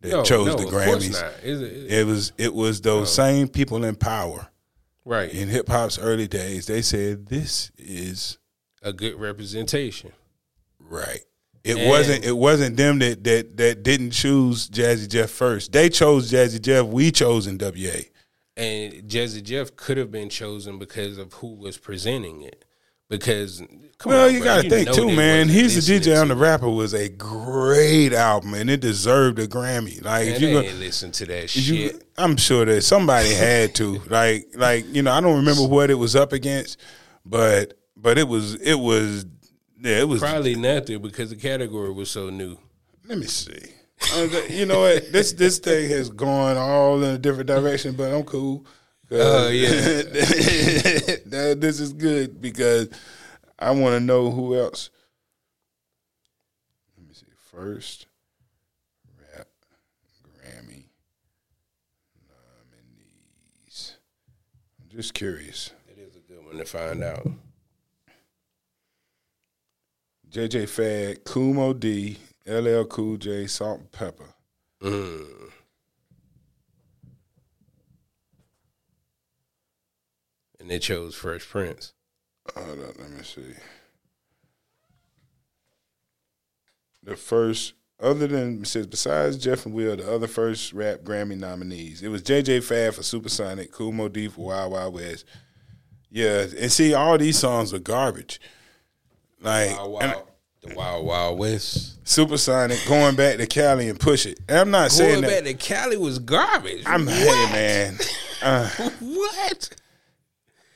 that No, chose no, the Grammys. it- It was it was those oh. same people in power right. in hip hop's early days. They said this is A good representation. Right. It And- wasn't. It wasn't them that that that didn't choose Jazzy Jeff first. They chose Jazzy Jeff. We chose NWA. And Jazzy Jeff could have been chosen because of who was presenting it. Because come Well, on, you bro, got to think too, man. He's the DJ on the Rapper was a great album, and it deserved a Grammy. Like Man, you go, listen to that shit. you, I'm sure that somebody had to. Like, like you know, I don't remember what it was up against, but but it was it was yeah, it was. Probably nothing because the category was so new. Let me see. Uh, you know what? This this thing has gone all in a different direction, but I'm cool. Oh, yeah. That- this is good because I want to know who else. Let me see. First rap Grammy nominees. I'm just curious. It is a good one to find out. JJ Fad, Kool Moe Dee, LL Cool J, Salt-N-Pepa. Mm. And they chose Fresh Prince. Hold up, let me see. The first, other than says besides Jeff and Will, the other first rap Grammy nominees. It was JJ Fad for Supersonic, Kool Moe Dee for Wild Wild West. Yeah, and see, all these songs are garbage. Like and Wild, the Wild Wild West. Supersonic, going back to Cali and push it. And I'm not saying Going that. back to Cali was garbage. I'm what? hey man. Uh, What?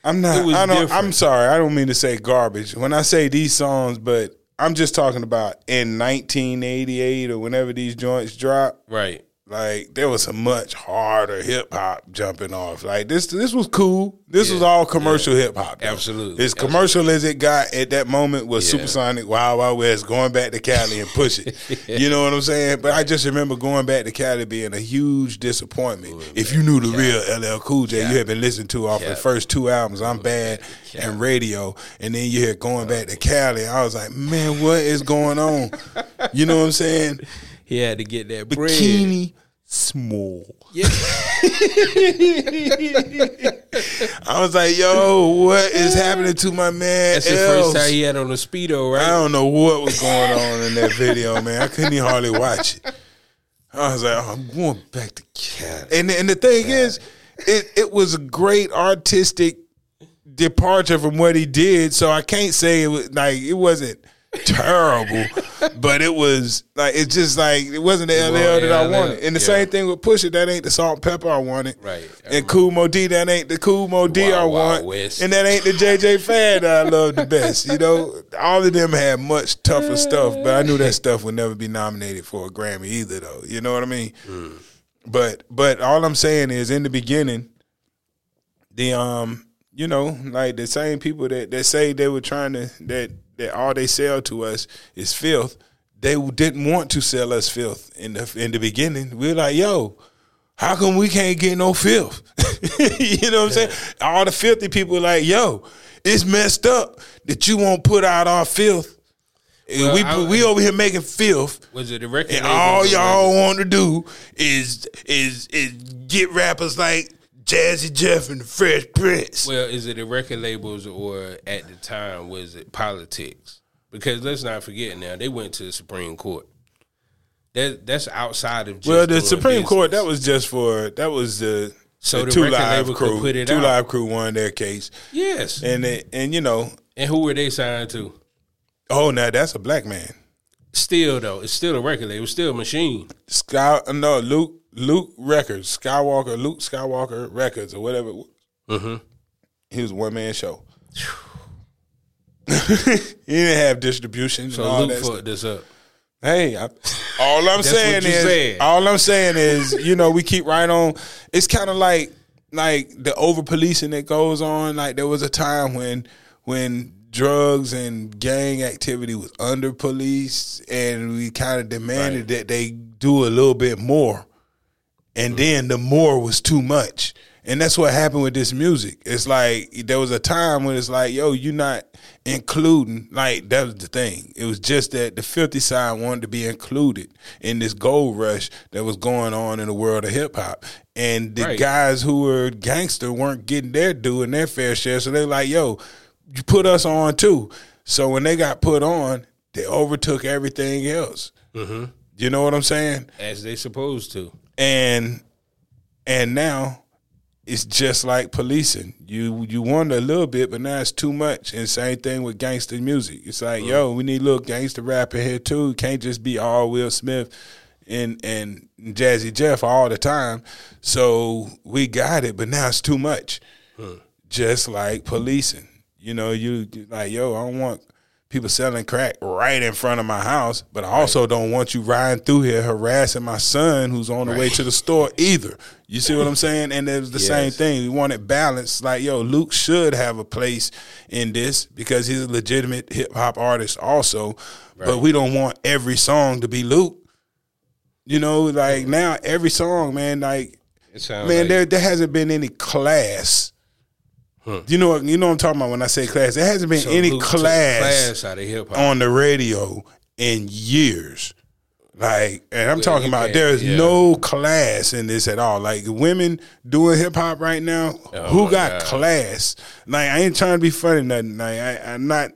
I'm not. I don't. I'm sorry. I don't mean to say garbage when I say these songs, but I'm just talking about in 1988 or whenever these joints drop. Right. Like there was some much harder hip hop jumping off. Like this. This was cool. This was all commercial hip hop. Absolutely. As commercial as it got at that moment was Yeah. Supersonic, Wild Wild West, going back to Cali and push it. you know what I'm saying? But I just remember going back to Cali being a huge disappointment. if you knew the real LL Cool J, you had been listening to off the first two albums, I'm Bad and Radio, and then you hear going back to Cali. I was like, man, what is going on? you know what I'm saying? He had to get that bread. Small. Yeah. I was like, yo, what is happening to my man? That's the first time he had on a speedo, right? I don't know what was going on in that video, man. I couldn't even hardly watch it. I was like, oh, I'm going back to cat. And and the thing is, it it was a great artistic departure from what he did. So I can't say it was like it wasn't terrible, but it was like it's just like it wasn't the LL that I wanted. And the yeah. same thing with Pusha, that ain't the Salt-N-Pepa I wanted. Right. And Kool Moe Dee, that ain't the Kool Moe Dee I Wild Wild want. West. And that ain't the JJ Fad that I love the best. You know, all of them had much tougher stuff, but I knew that stuff would never be nominated for a Grammy either, though. You know what I mean? But but all I'm saying is, in the beginning, the um you know, like the same people that, that say they were trying to that that all they sell to us is filth. They didn't want to sell us filth in the in the beginning. We are like, yo, how come we can't get no filth? you know what I'm saying? All the filthy people like, yo, it's messed up that you won't put out our filth. Well, we I- we over here making filth. Was it the record? And all y'all want to do is is is get rappers like Jazzy Jeff and the Fresh Prince. Well, is it the record labels or at the time was it politics? Because let's not forget now they went to the Supreme Court. That that's outside of just Well, the Supreme Court that was just for that was the So the the two live crew. put it two out. live crew won their case, yes. And, and and you know, and who were they signed to? oh, now that's a black man. Still though, it's still a record label, it's still a machine. Sky, no, Luke Luke Records, Skywalker, Luke Skywalker Records, or whatever. Mm-hmm. He was a one man show. he didn't have distribution. and So all Luke fucked this up. Hey, I, all I'm saying is, said. all I'm saying is, you know, we keep right on. It's kind of like, like the over policing that goes on. Like there was a time when, when drugs and gang activity was under police, and we kind of demanded that they do a little bit more, and then the more was too much. And that's what happened with this music. It's like there was a time when it's like, yo, you're not including. Like that was the thing. It was just that the filthy side wanted to be included in this gold rush that was going on in the world of hip hop. And the Right. guys who were gangster weren't getting their due and their fair share. So they're like, yo, you put us on too. So when they got put on, they overtook everything else. Mm-hmm. You know what I'm saying? As they supposed to. And and now it's just like policing. You you wonder a little bit, but now it's too much. And same thing with gangster music. It's like, yo, we need a little gangster rap in here too. It can't just be all Will Smith and and Jazzy Jeff all the time. So we got it, but now it's too much. Hmm. Just like policing. You know, you like, yo, I don't want people selling crack right in front of my house, but I also don't want you riding through here harassing my son who's on the way to the store either. You see what I'm saying? And it was the same thing. We want it balanced. Like, yo, Luke should have a place in this because he's a legitimate hip hop artist also. But we don't want every song to be Luke. You know, like now every song, man, like man, like there there hasn't been any class. You know what you know what I'm talking about when I say class. There hasn't been so any class, class out of hip hop. on the radio in years. Like, and I'm talking about there is yeah. no class in this at all. Like women doing hip hop right now, Oh who got God. class? Like, I ain't trying to be funny, nothing. Like, I, I'm not.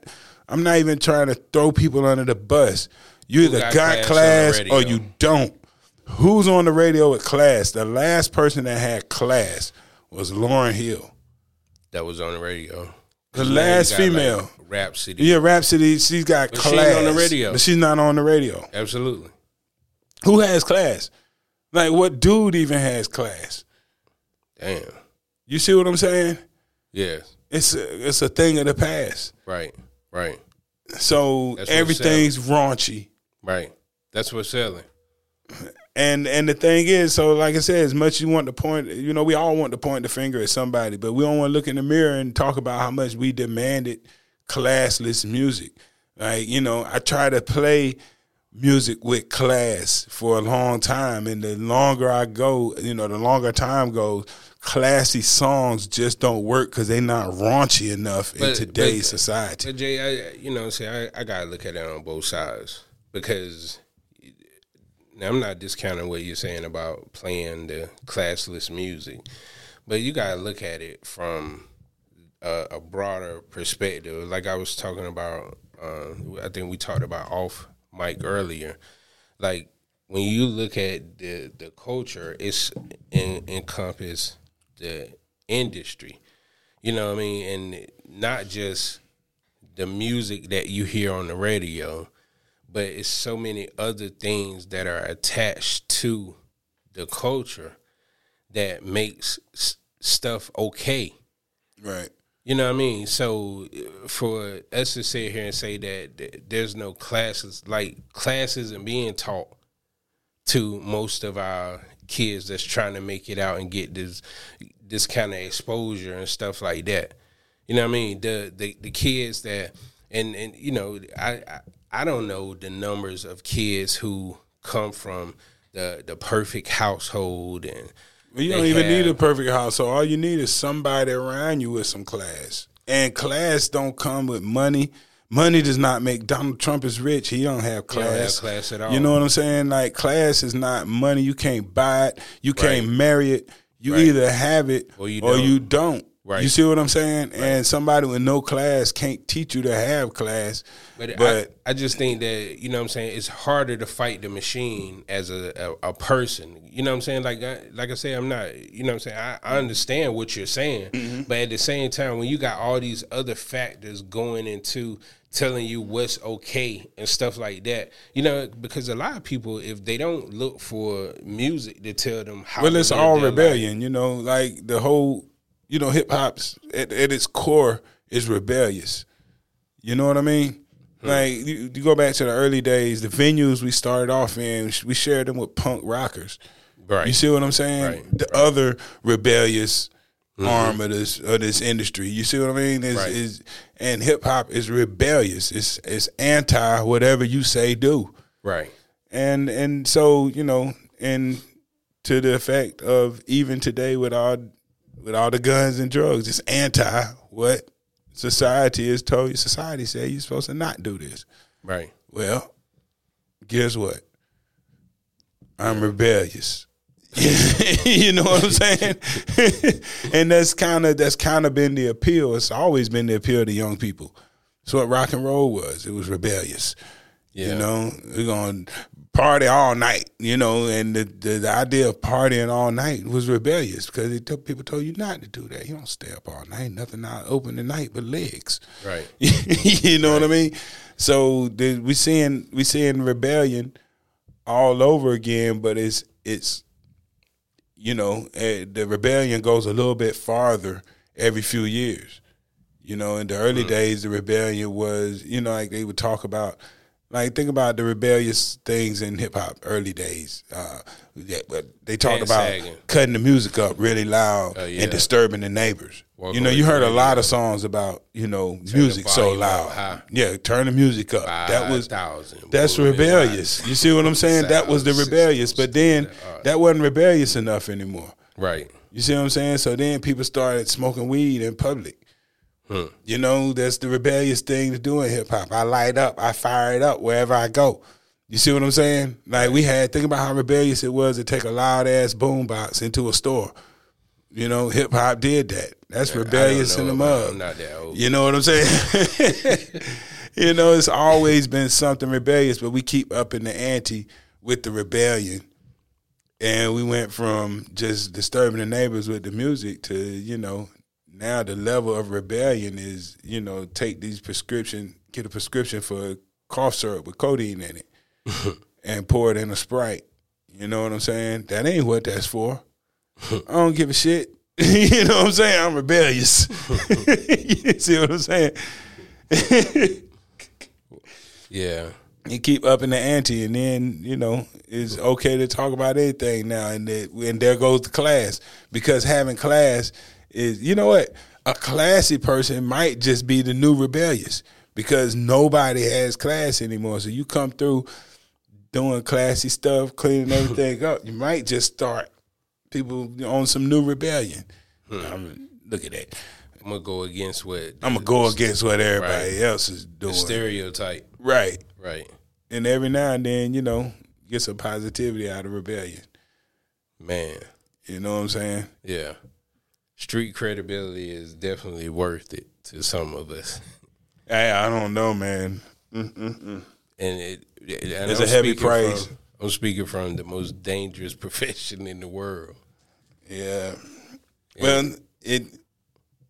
I'm not even trying to throw people under the bus. You either got got, class class or you don't. Who's on the radio with class? The last person that had class was Lauryn Hill. That was on the radio. The last got, like, female. Rapsody. Yeah, Rapsody, she's got But class. ain't on the radio. But she's not on the radio. Absolutely. Who has class? Like what dude even has class? Damn. You see what I'm saying? Yes. It's a, it's a thing of the past. Right. Right. So everything's raunchy. Right. That's what's selling. And and the thing is, so like I said, as much as you want to point, you know, we all want to point the finger at somebody, but we don't want to look in the mirror and talk about how much we demanded classless music. Like you know, I try to play music with class for a long time, and the longer I go, you know, the longer time goes, classy songs just don't work because they're not raunchy enough in today's but- society. But Jay, I, you know, see, I, I gotta look at it on both sides because now I'm not discounting what you're saying about playing the classless music, but you gotta look at it from a, a broader perspective. Like I was talking about, uh, I think we talked about off mic earlier. Like when you look at the the culture, it's en- encompass the industry. You know what I mean, and not just the music that you hear on the radio, but it's so many other things that are attached to the culture that makes s- stuff okay. Right. You know what I mean? So uh, for us to sit here and say that th- there's no classes, like classes and being taught to most of our kids that's trying to make it out and get this this kind of exposure and stuff like that. You know what I mean? The the, the kids that and and you know I, I I don't know the numbers of kids who come from the the perfect household and you don't even have- need a perfect household. All you need is somebody around you with some class. And class don't come with money. Money does not make Donald Trump is rich. He don't have don't have class. class at all. You know what I'm saying? Like class is not money. You can't buy it. You can't marry it. You Right. either have it Or you or don't. you don't. Right. You see what I'm saying? And somebody with no class can't teach you to have class. But, But, I, I just think that you know what I'm saying it's harder to fight the machine as a, a, a person. You know what I'm saying? Like I, like I say, I'm not. You know what I'm saying? I, I understand what you're saying, Mm-hmm. but at the same time, when you got all these other factors going into telling you what's okay and stuff like that, you know, because a lot of people, if they don't look for music to tell them how, well, it's all their life- rebellion. You know, like the whole, you know, hip hop's at, at its core is rebellious. You know what I mean? Hmm. Like you, you go back to the early days, the venues we started off in, we shared them with punk rockers. right? You see what I'm saying? Right, The other rebellious arm of this of this industry. You see what I mean? Is Right. is and hip hop is rebellious. It's it's anti whatever you say do. right, And and so, you know, and to the effect of even today with all with all the guns and drugs, it's anti what society has told you. Society say you're supposed to not do this. right, Well, guess what? I'm rebellious. you know what I'm saying? and that's kind of that's kind of been the appeal. It's always been the appeal to young people. It's what rock and roll was. It was rebellious. Yeah. You know, we're gonna party all night. You know, and the, the the idea of partying all night was rebellious because it took, people told you not to do that. You don't stay up all night. Nothing out open the night but legs. right, you know what I mean? So the, we seeing we seeing rebellion all over again, but it's it's you know eh, the rebellion goes a little bit farther every few years. You know, in the early days, the rebellion was you know like they would talk about. Like think about the rebellious things in hip hop early days. Uh, yeah, but they talked about sagging. cutting the music up really loud Oh, yeah. and disturbing the neighbors. Walk you know, you heard a lot of songs about you know music so loud. Yeah, turn the music up. that was 5,000. that's rebellious. You see what I'm saying? That was the rebellious, but then that wasn't rebellious enough anymore. Right. You see what I'm saying? So then people started smoking weed in public. Hmm. You know, that's the rebellious thing to do in hip hop. I light up, I fire it up wherever I go. You see what I'm saying? Like we had think about how rebellious it was to take a loud ass boombox into a store. You know, hip hop did that. That's rebellious in the know about- mud. I'm not that old. You know what I'm saying? you know, it's always been something rebellious, but we keep up in the ante with the rebellion. And we went from just disturbing the neighbors with the music to, you know, now the level of rebellion is, you know, take these prescription, get a prescription for cough syrup with codeine in it and pour it in a Sprite. You know what I'm saying? That ain't what that's for. I don't give a shit. you know what I'm saying? I'm rebellious. you see what I'm saying? Yeah. You keep up in the ante, and then you know it's okay to talk about anything now. And that, and there goes the class because having class is, you know what? A classy person might just be the new rebellious because nobody has class anymore. So you come through doing classy stuff, cleaning everything up. You might just start people on some new rebellion. Hmm. I'm, look at that. I'm gonna go against what I'm gonna go against what everybody Right. else is the doing. stereotype. right. Right. And every now and then, you know, get some positivity out of rebellion. Man. You know what I'm saying? Yeah. Street credibility is definitely worth it to some of us. Hey, I don't know, man. And it, it and It's I'm a heavy price. From, I'm speaking from the most dangerous profession in the world. Yeah. Well, it.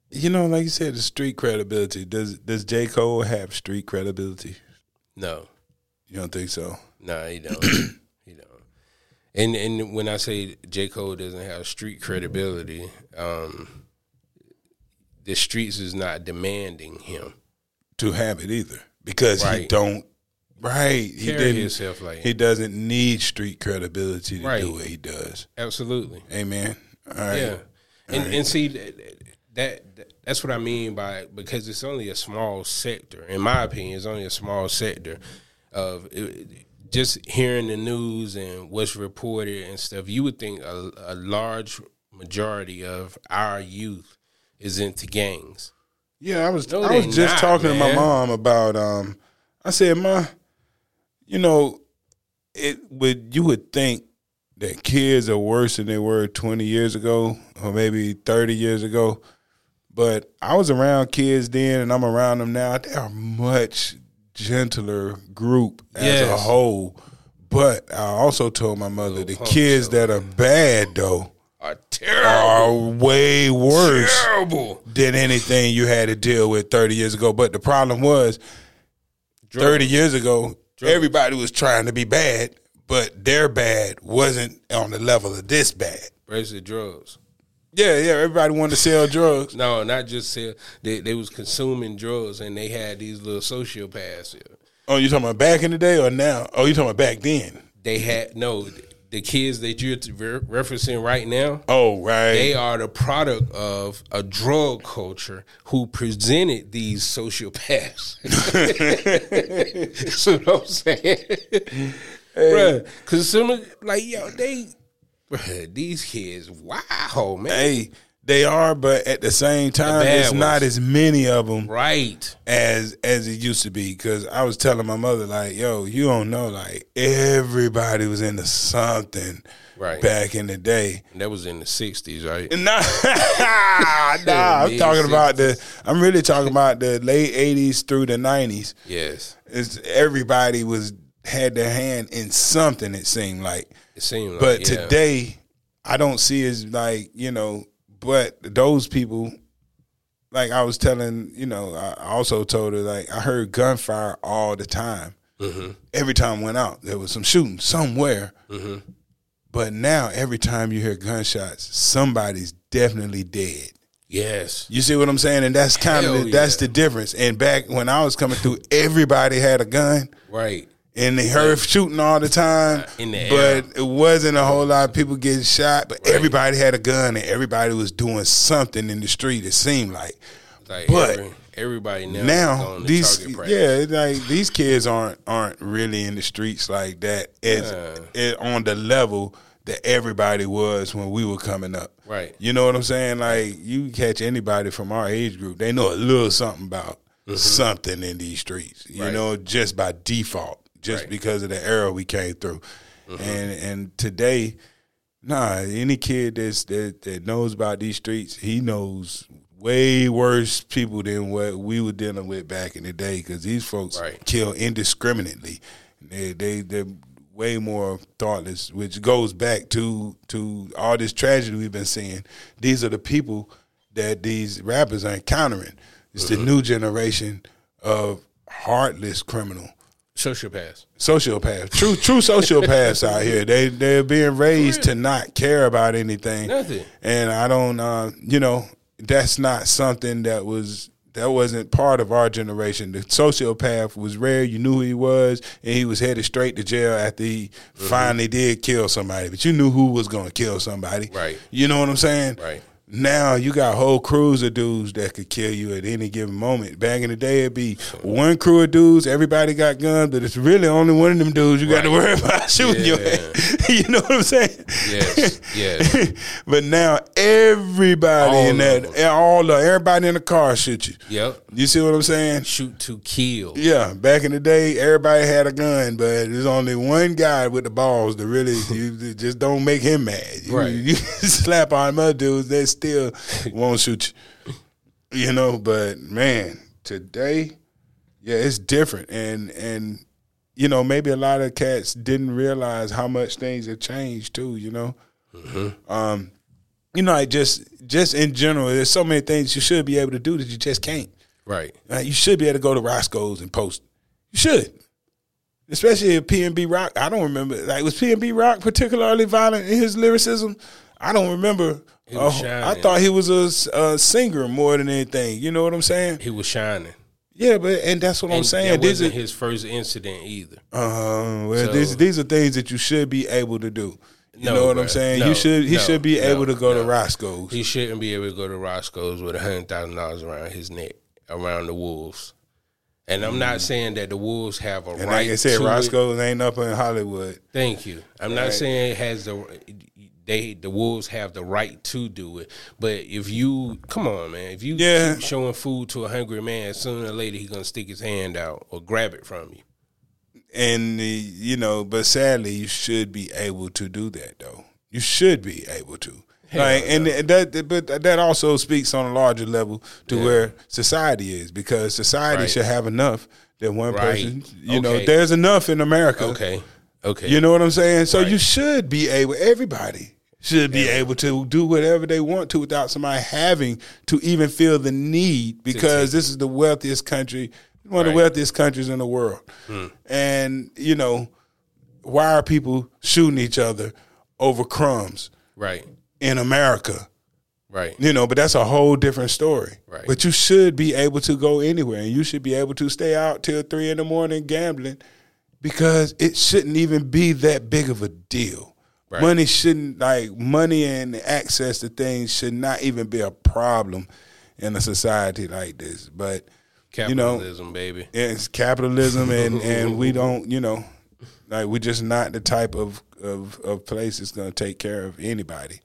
You know, like you said, the street credibility. Does Does J Cole have street credibility? No. You don't think so? Nah, he don't. And and when I say J. Cole doesn't have street credibility, um, the streets is not demanding him. To have it either, because he don't. Right. He didn't. himself like He doesn't need street credibility to Right. do what he does. absolutely. Amen. All right. Yeah. And and see that, that that's what I mean by because it's only a small sector. In my opinion, it's only a small sector of it, just hearing the news and what's reported and stuff. You would think a, a large majority of our youth is into gangs. Yeah, I was No, I was just not, talking to my mom about um I said, Ma, you know, it would you would think that kids are worse than they were twenty years ago or maybe thirty years ago. But I was around kids then and I'm around them now. They are much gentler group as a whole. But I also told my mother the kids that are bad though Are terrible, are way worse terrible. than anything you had to deal with 30 years ago. But the problem was, 30 years ago, everybody was trying to be bad, but their bad wasn't on the level of this bad. Basically, drugs. Yeah, yeah, everybody wanted to sell drugs. No, not just sell. They they was consuming drugs and they had these little sociopaths. Oh, you talking about back in the day or now? Oh, you talking about back then? They had no the kids that you're referencing right now. Oh, right. They are the product of a drug culture who presented these sociopaths. That's what I'm saying, bruh. Because some of like yo, they, these kids, wow, man, hey, they are, but at the same time, bad it's not as many of them right? as as it used to be because I was telling my mother like, "Yo, you don't know, like everybody was into something Right. back in the day." And that was in the '60s, right? Nah, nah, I'm talking about the. I'm really talking about the late '80s through the '90s. Yes, It's everybody was had their hand in something. It seemed like, it seemed like. but yeah. today I don't see as like you know. But those people, like I was telling, you know, I also told her like I heard gunfire all the time. Mm-hmm. Every time I went out, there was some shooting somewhere. Mm-hmm. But now, every time you hear gunshots, somebody's definitely dead. yes, You see what I'm saying? And that's kind of the, that's the difference. And back when I was coming through, everybody had a gun, right. And they heard shooting all the time. Uh, the but it wasn't a whole lot of people getting shot. But everybody had a gun, and everybody was doing something in the street. It seemed like. Like But every, everybody now, now these yeah like these kids aren't aren't really in the streets like that as eh, on the level that everybody was when we were coming up Right. you know what i'm saying like you catch anybody from our age group they know a little something about something in these streets you Mm-hmm. Right. know just by default just Right. because of the era we came through Mm-hmm. and and today Nah, any kid that's that, that knows about these streets, he knows way worse people than what we were dealing with back in the day. Because these folks Right. kill indiscriminately. They they they're way more thoughtless, which goes back to to all this tragedy we've been seeing. These are the people that these rappers are encountering. It's the new generation of heartless criminal sociopaths. sociopaths, true true sociopaths out here. They they're being raised to not care about anything. Nothing. And I don't, uh, you know, that's not something that was that wasn't part of our generation. The sociopath was rare. You knew who he was, and he was headed straight to jail after he Mm-hmm. finally did kill somebody. But you knew who was going to kill somebody. Right. You know what I'm saying? Right. Now you got whole crews of dudes that could kill you at any given moment. Back in the day, it'd be one crew of dudes. Everybody got guns, but it's really only one of them dudes you got to worry about shooting your Yeah. you know what I'm saying? Yes, yes. but now everybody All in that, all the everybody in the car shoot you. Yep. You see what I'm saying? Shoot to kill. Yeah, back in the day, everybody had a gun, but there's only one guy with the balls to really you just don't make him mad. You, Right. you slap on other dudes, they still won't shoot you. You know, but man, today, yeah, it's different, and and you know maybe a lot of cats didn't realize how much things have changed too. You know, um, you know, like just just in general, there's so many things you should be able to do that you just can't. Right. Like, you should be able to go to Roscoe's and post. You should. Especially if PNB Rock. I don't remember. Like, was PNB Rock particularly violent in his lyricism? I don't remember. Uh, I thought he was a singer more than anything. You know what I'm saying? He was shining. Yeah, but and that's what I'm saying. Are, wasn't his first incident either. uh, well, So- these these are things that you should be able to do. You No, know what bruh. I'm saying? No, you should he no, should be able to go to. Roscoe's. He shouldn't be able to go to Roscoe's with a hundred thousand dollars around his neck, around the wolves. And I'm not saying that the wolves have a Mm. and right like I said. Roscoe's ain't up in Hollywood. Thank you. I'm not saying it has the they the wolves have the right to do it, but if you come on, man, if you Yeah. keep showing food to a hungry man, sooner or later he's gonna stick his hand out or grab it from you. And the, you know, but sadly, you should be able to do that though. You should be able to. like, and that, but that also speaks on a larger level to where society is because society Right. should have enough that one Right. person, you know, there's enough in America. Okay, okay, You know what I'm saying? So Right. you should be able. Everybody should be able to do whatever they want to without somebody having to even feel the need because this is the wealthiest country, one of the Right. wealthiest countries in the world. Hmm. And you know, why are people shooting each other over crumbs right, in America? right, You know, but that's a whole different story. Right. But you should be able to go anywhere, and you should be able to stay out till three in the morning gambling, because it shouldn't even be that big of a deal. Right. Money shouldn't like money and access to things should not even be a problem in a society like this. But you know, capitalism, baby. it's capitalism, and and we don't, you know, like we're just not the type of of, of place that's going to take care of anybody.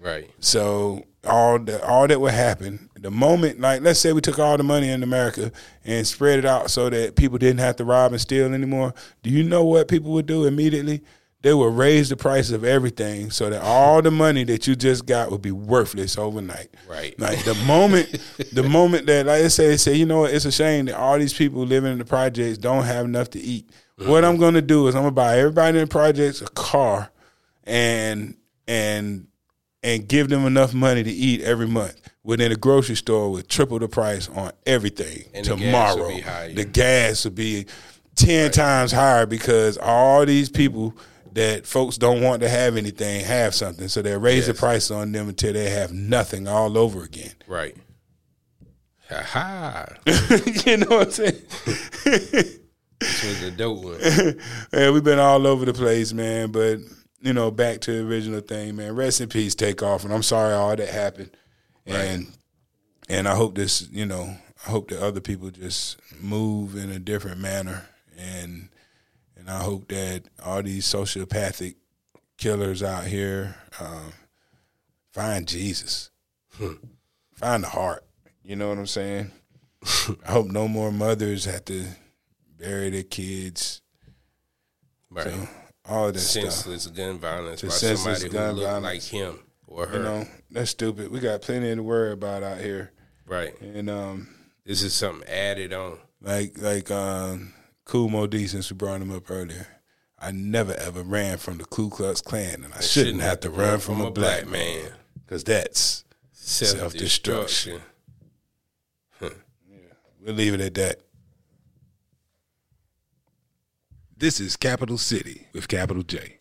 Right, So all that all that would happen the moment, like let's say we took all the money in America and spread it out so that people didn't have to rob and steal anymore. Do you know what people would do immediately? They will raise the price of everything so that all the money that you just got would be worthless overnight. Right. Like the moment, the moment that like I say, they say, you know what? It's a shame that all these people living in the projects don't have enough to eat. What I'm mm-hmm. going to do is I'm going to buy everybody in the projects a car, and and and give them enough money to eat every month. Within a grocery store with triple the price on everything And the gas tomorrow. will be. The gas would be ten times higher because all these people that folks don't want to have anything have something, so they raise the price on them until they have nothing all over again. right. Ha ha. you know what I'm saying? This was a dope one. yeah, we've been all over the place, man. But you know, back to the original thing, man. Rest in peace, Takeoff. And I'm sorry all that happened. And and I hope this, you know, I hope that other people just move in a different manner. And and I hope that all these sociopathic killers out here um, find Jesus, find the heart. You know what I'm saying? I hope no more mothers have to bury their kids. Right. All of that stuff. senseless gun violence by senseless somebody gun who looked like him or her. You know, that's stupid. We got plenty to worry about out here. right. And um, This is something added on. like like um, Cool D, since we brought him up earlier. I never ever ran from the Ku Klux Klan, and I shouldn't, have to run from, a black man because that's Self destruction. we'll leave it at that. This is Capital City with Capital J.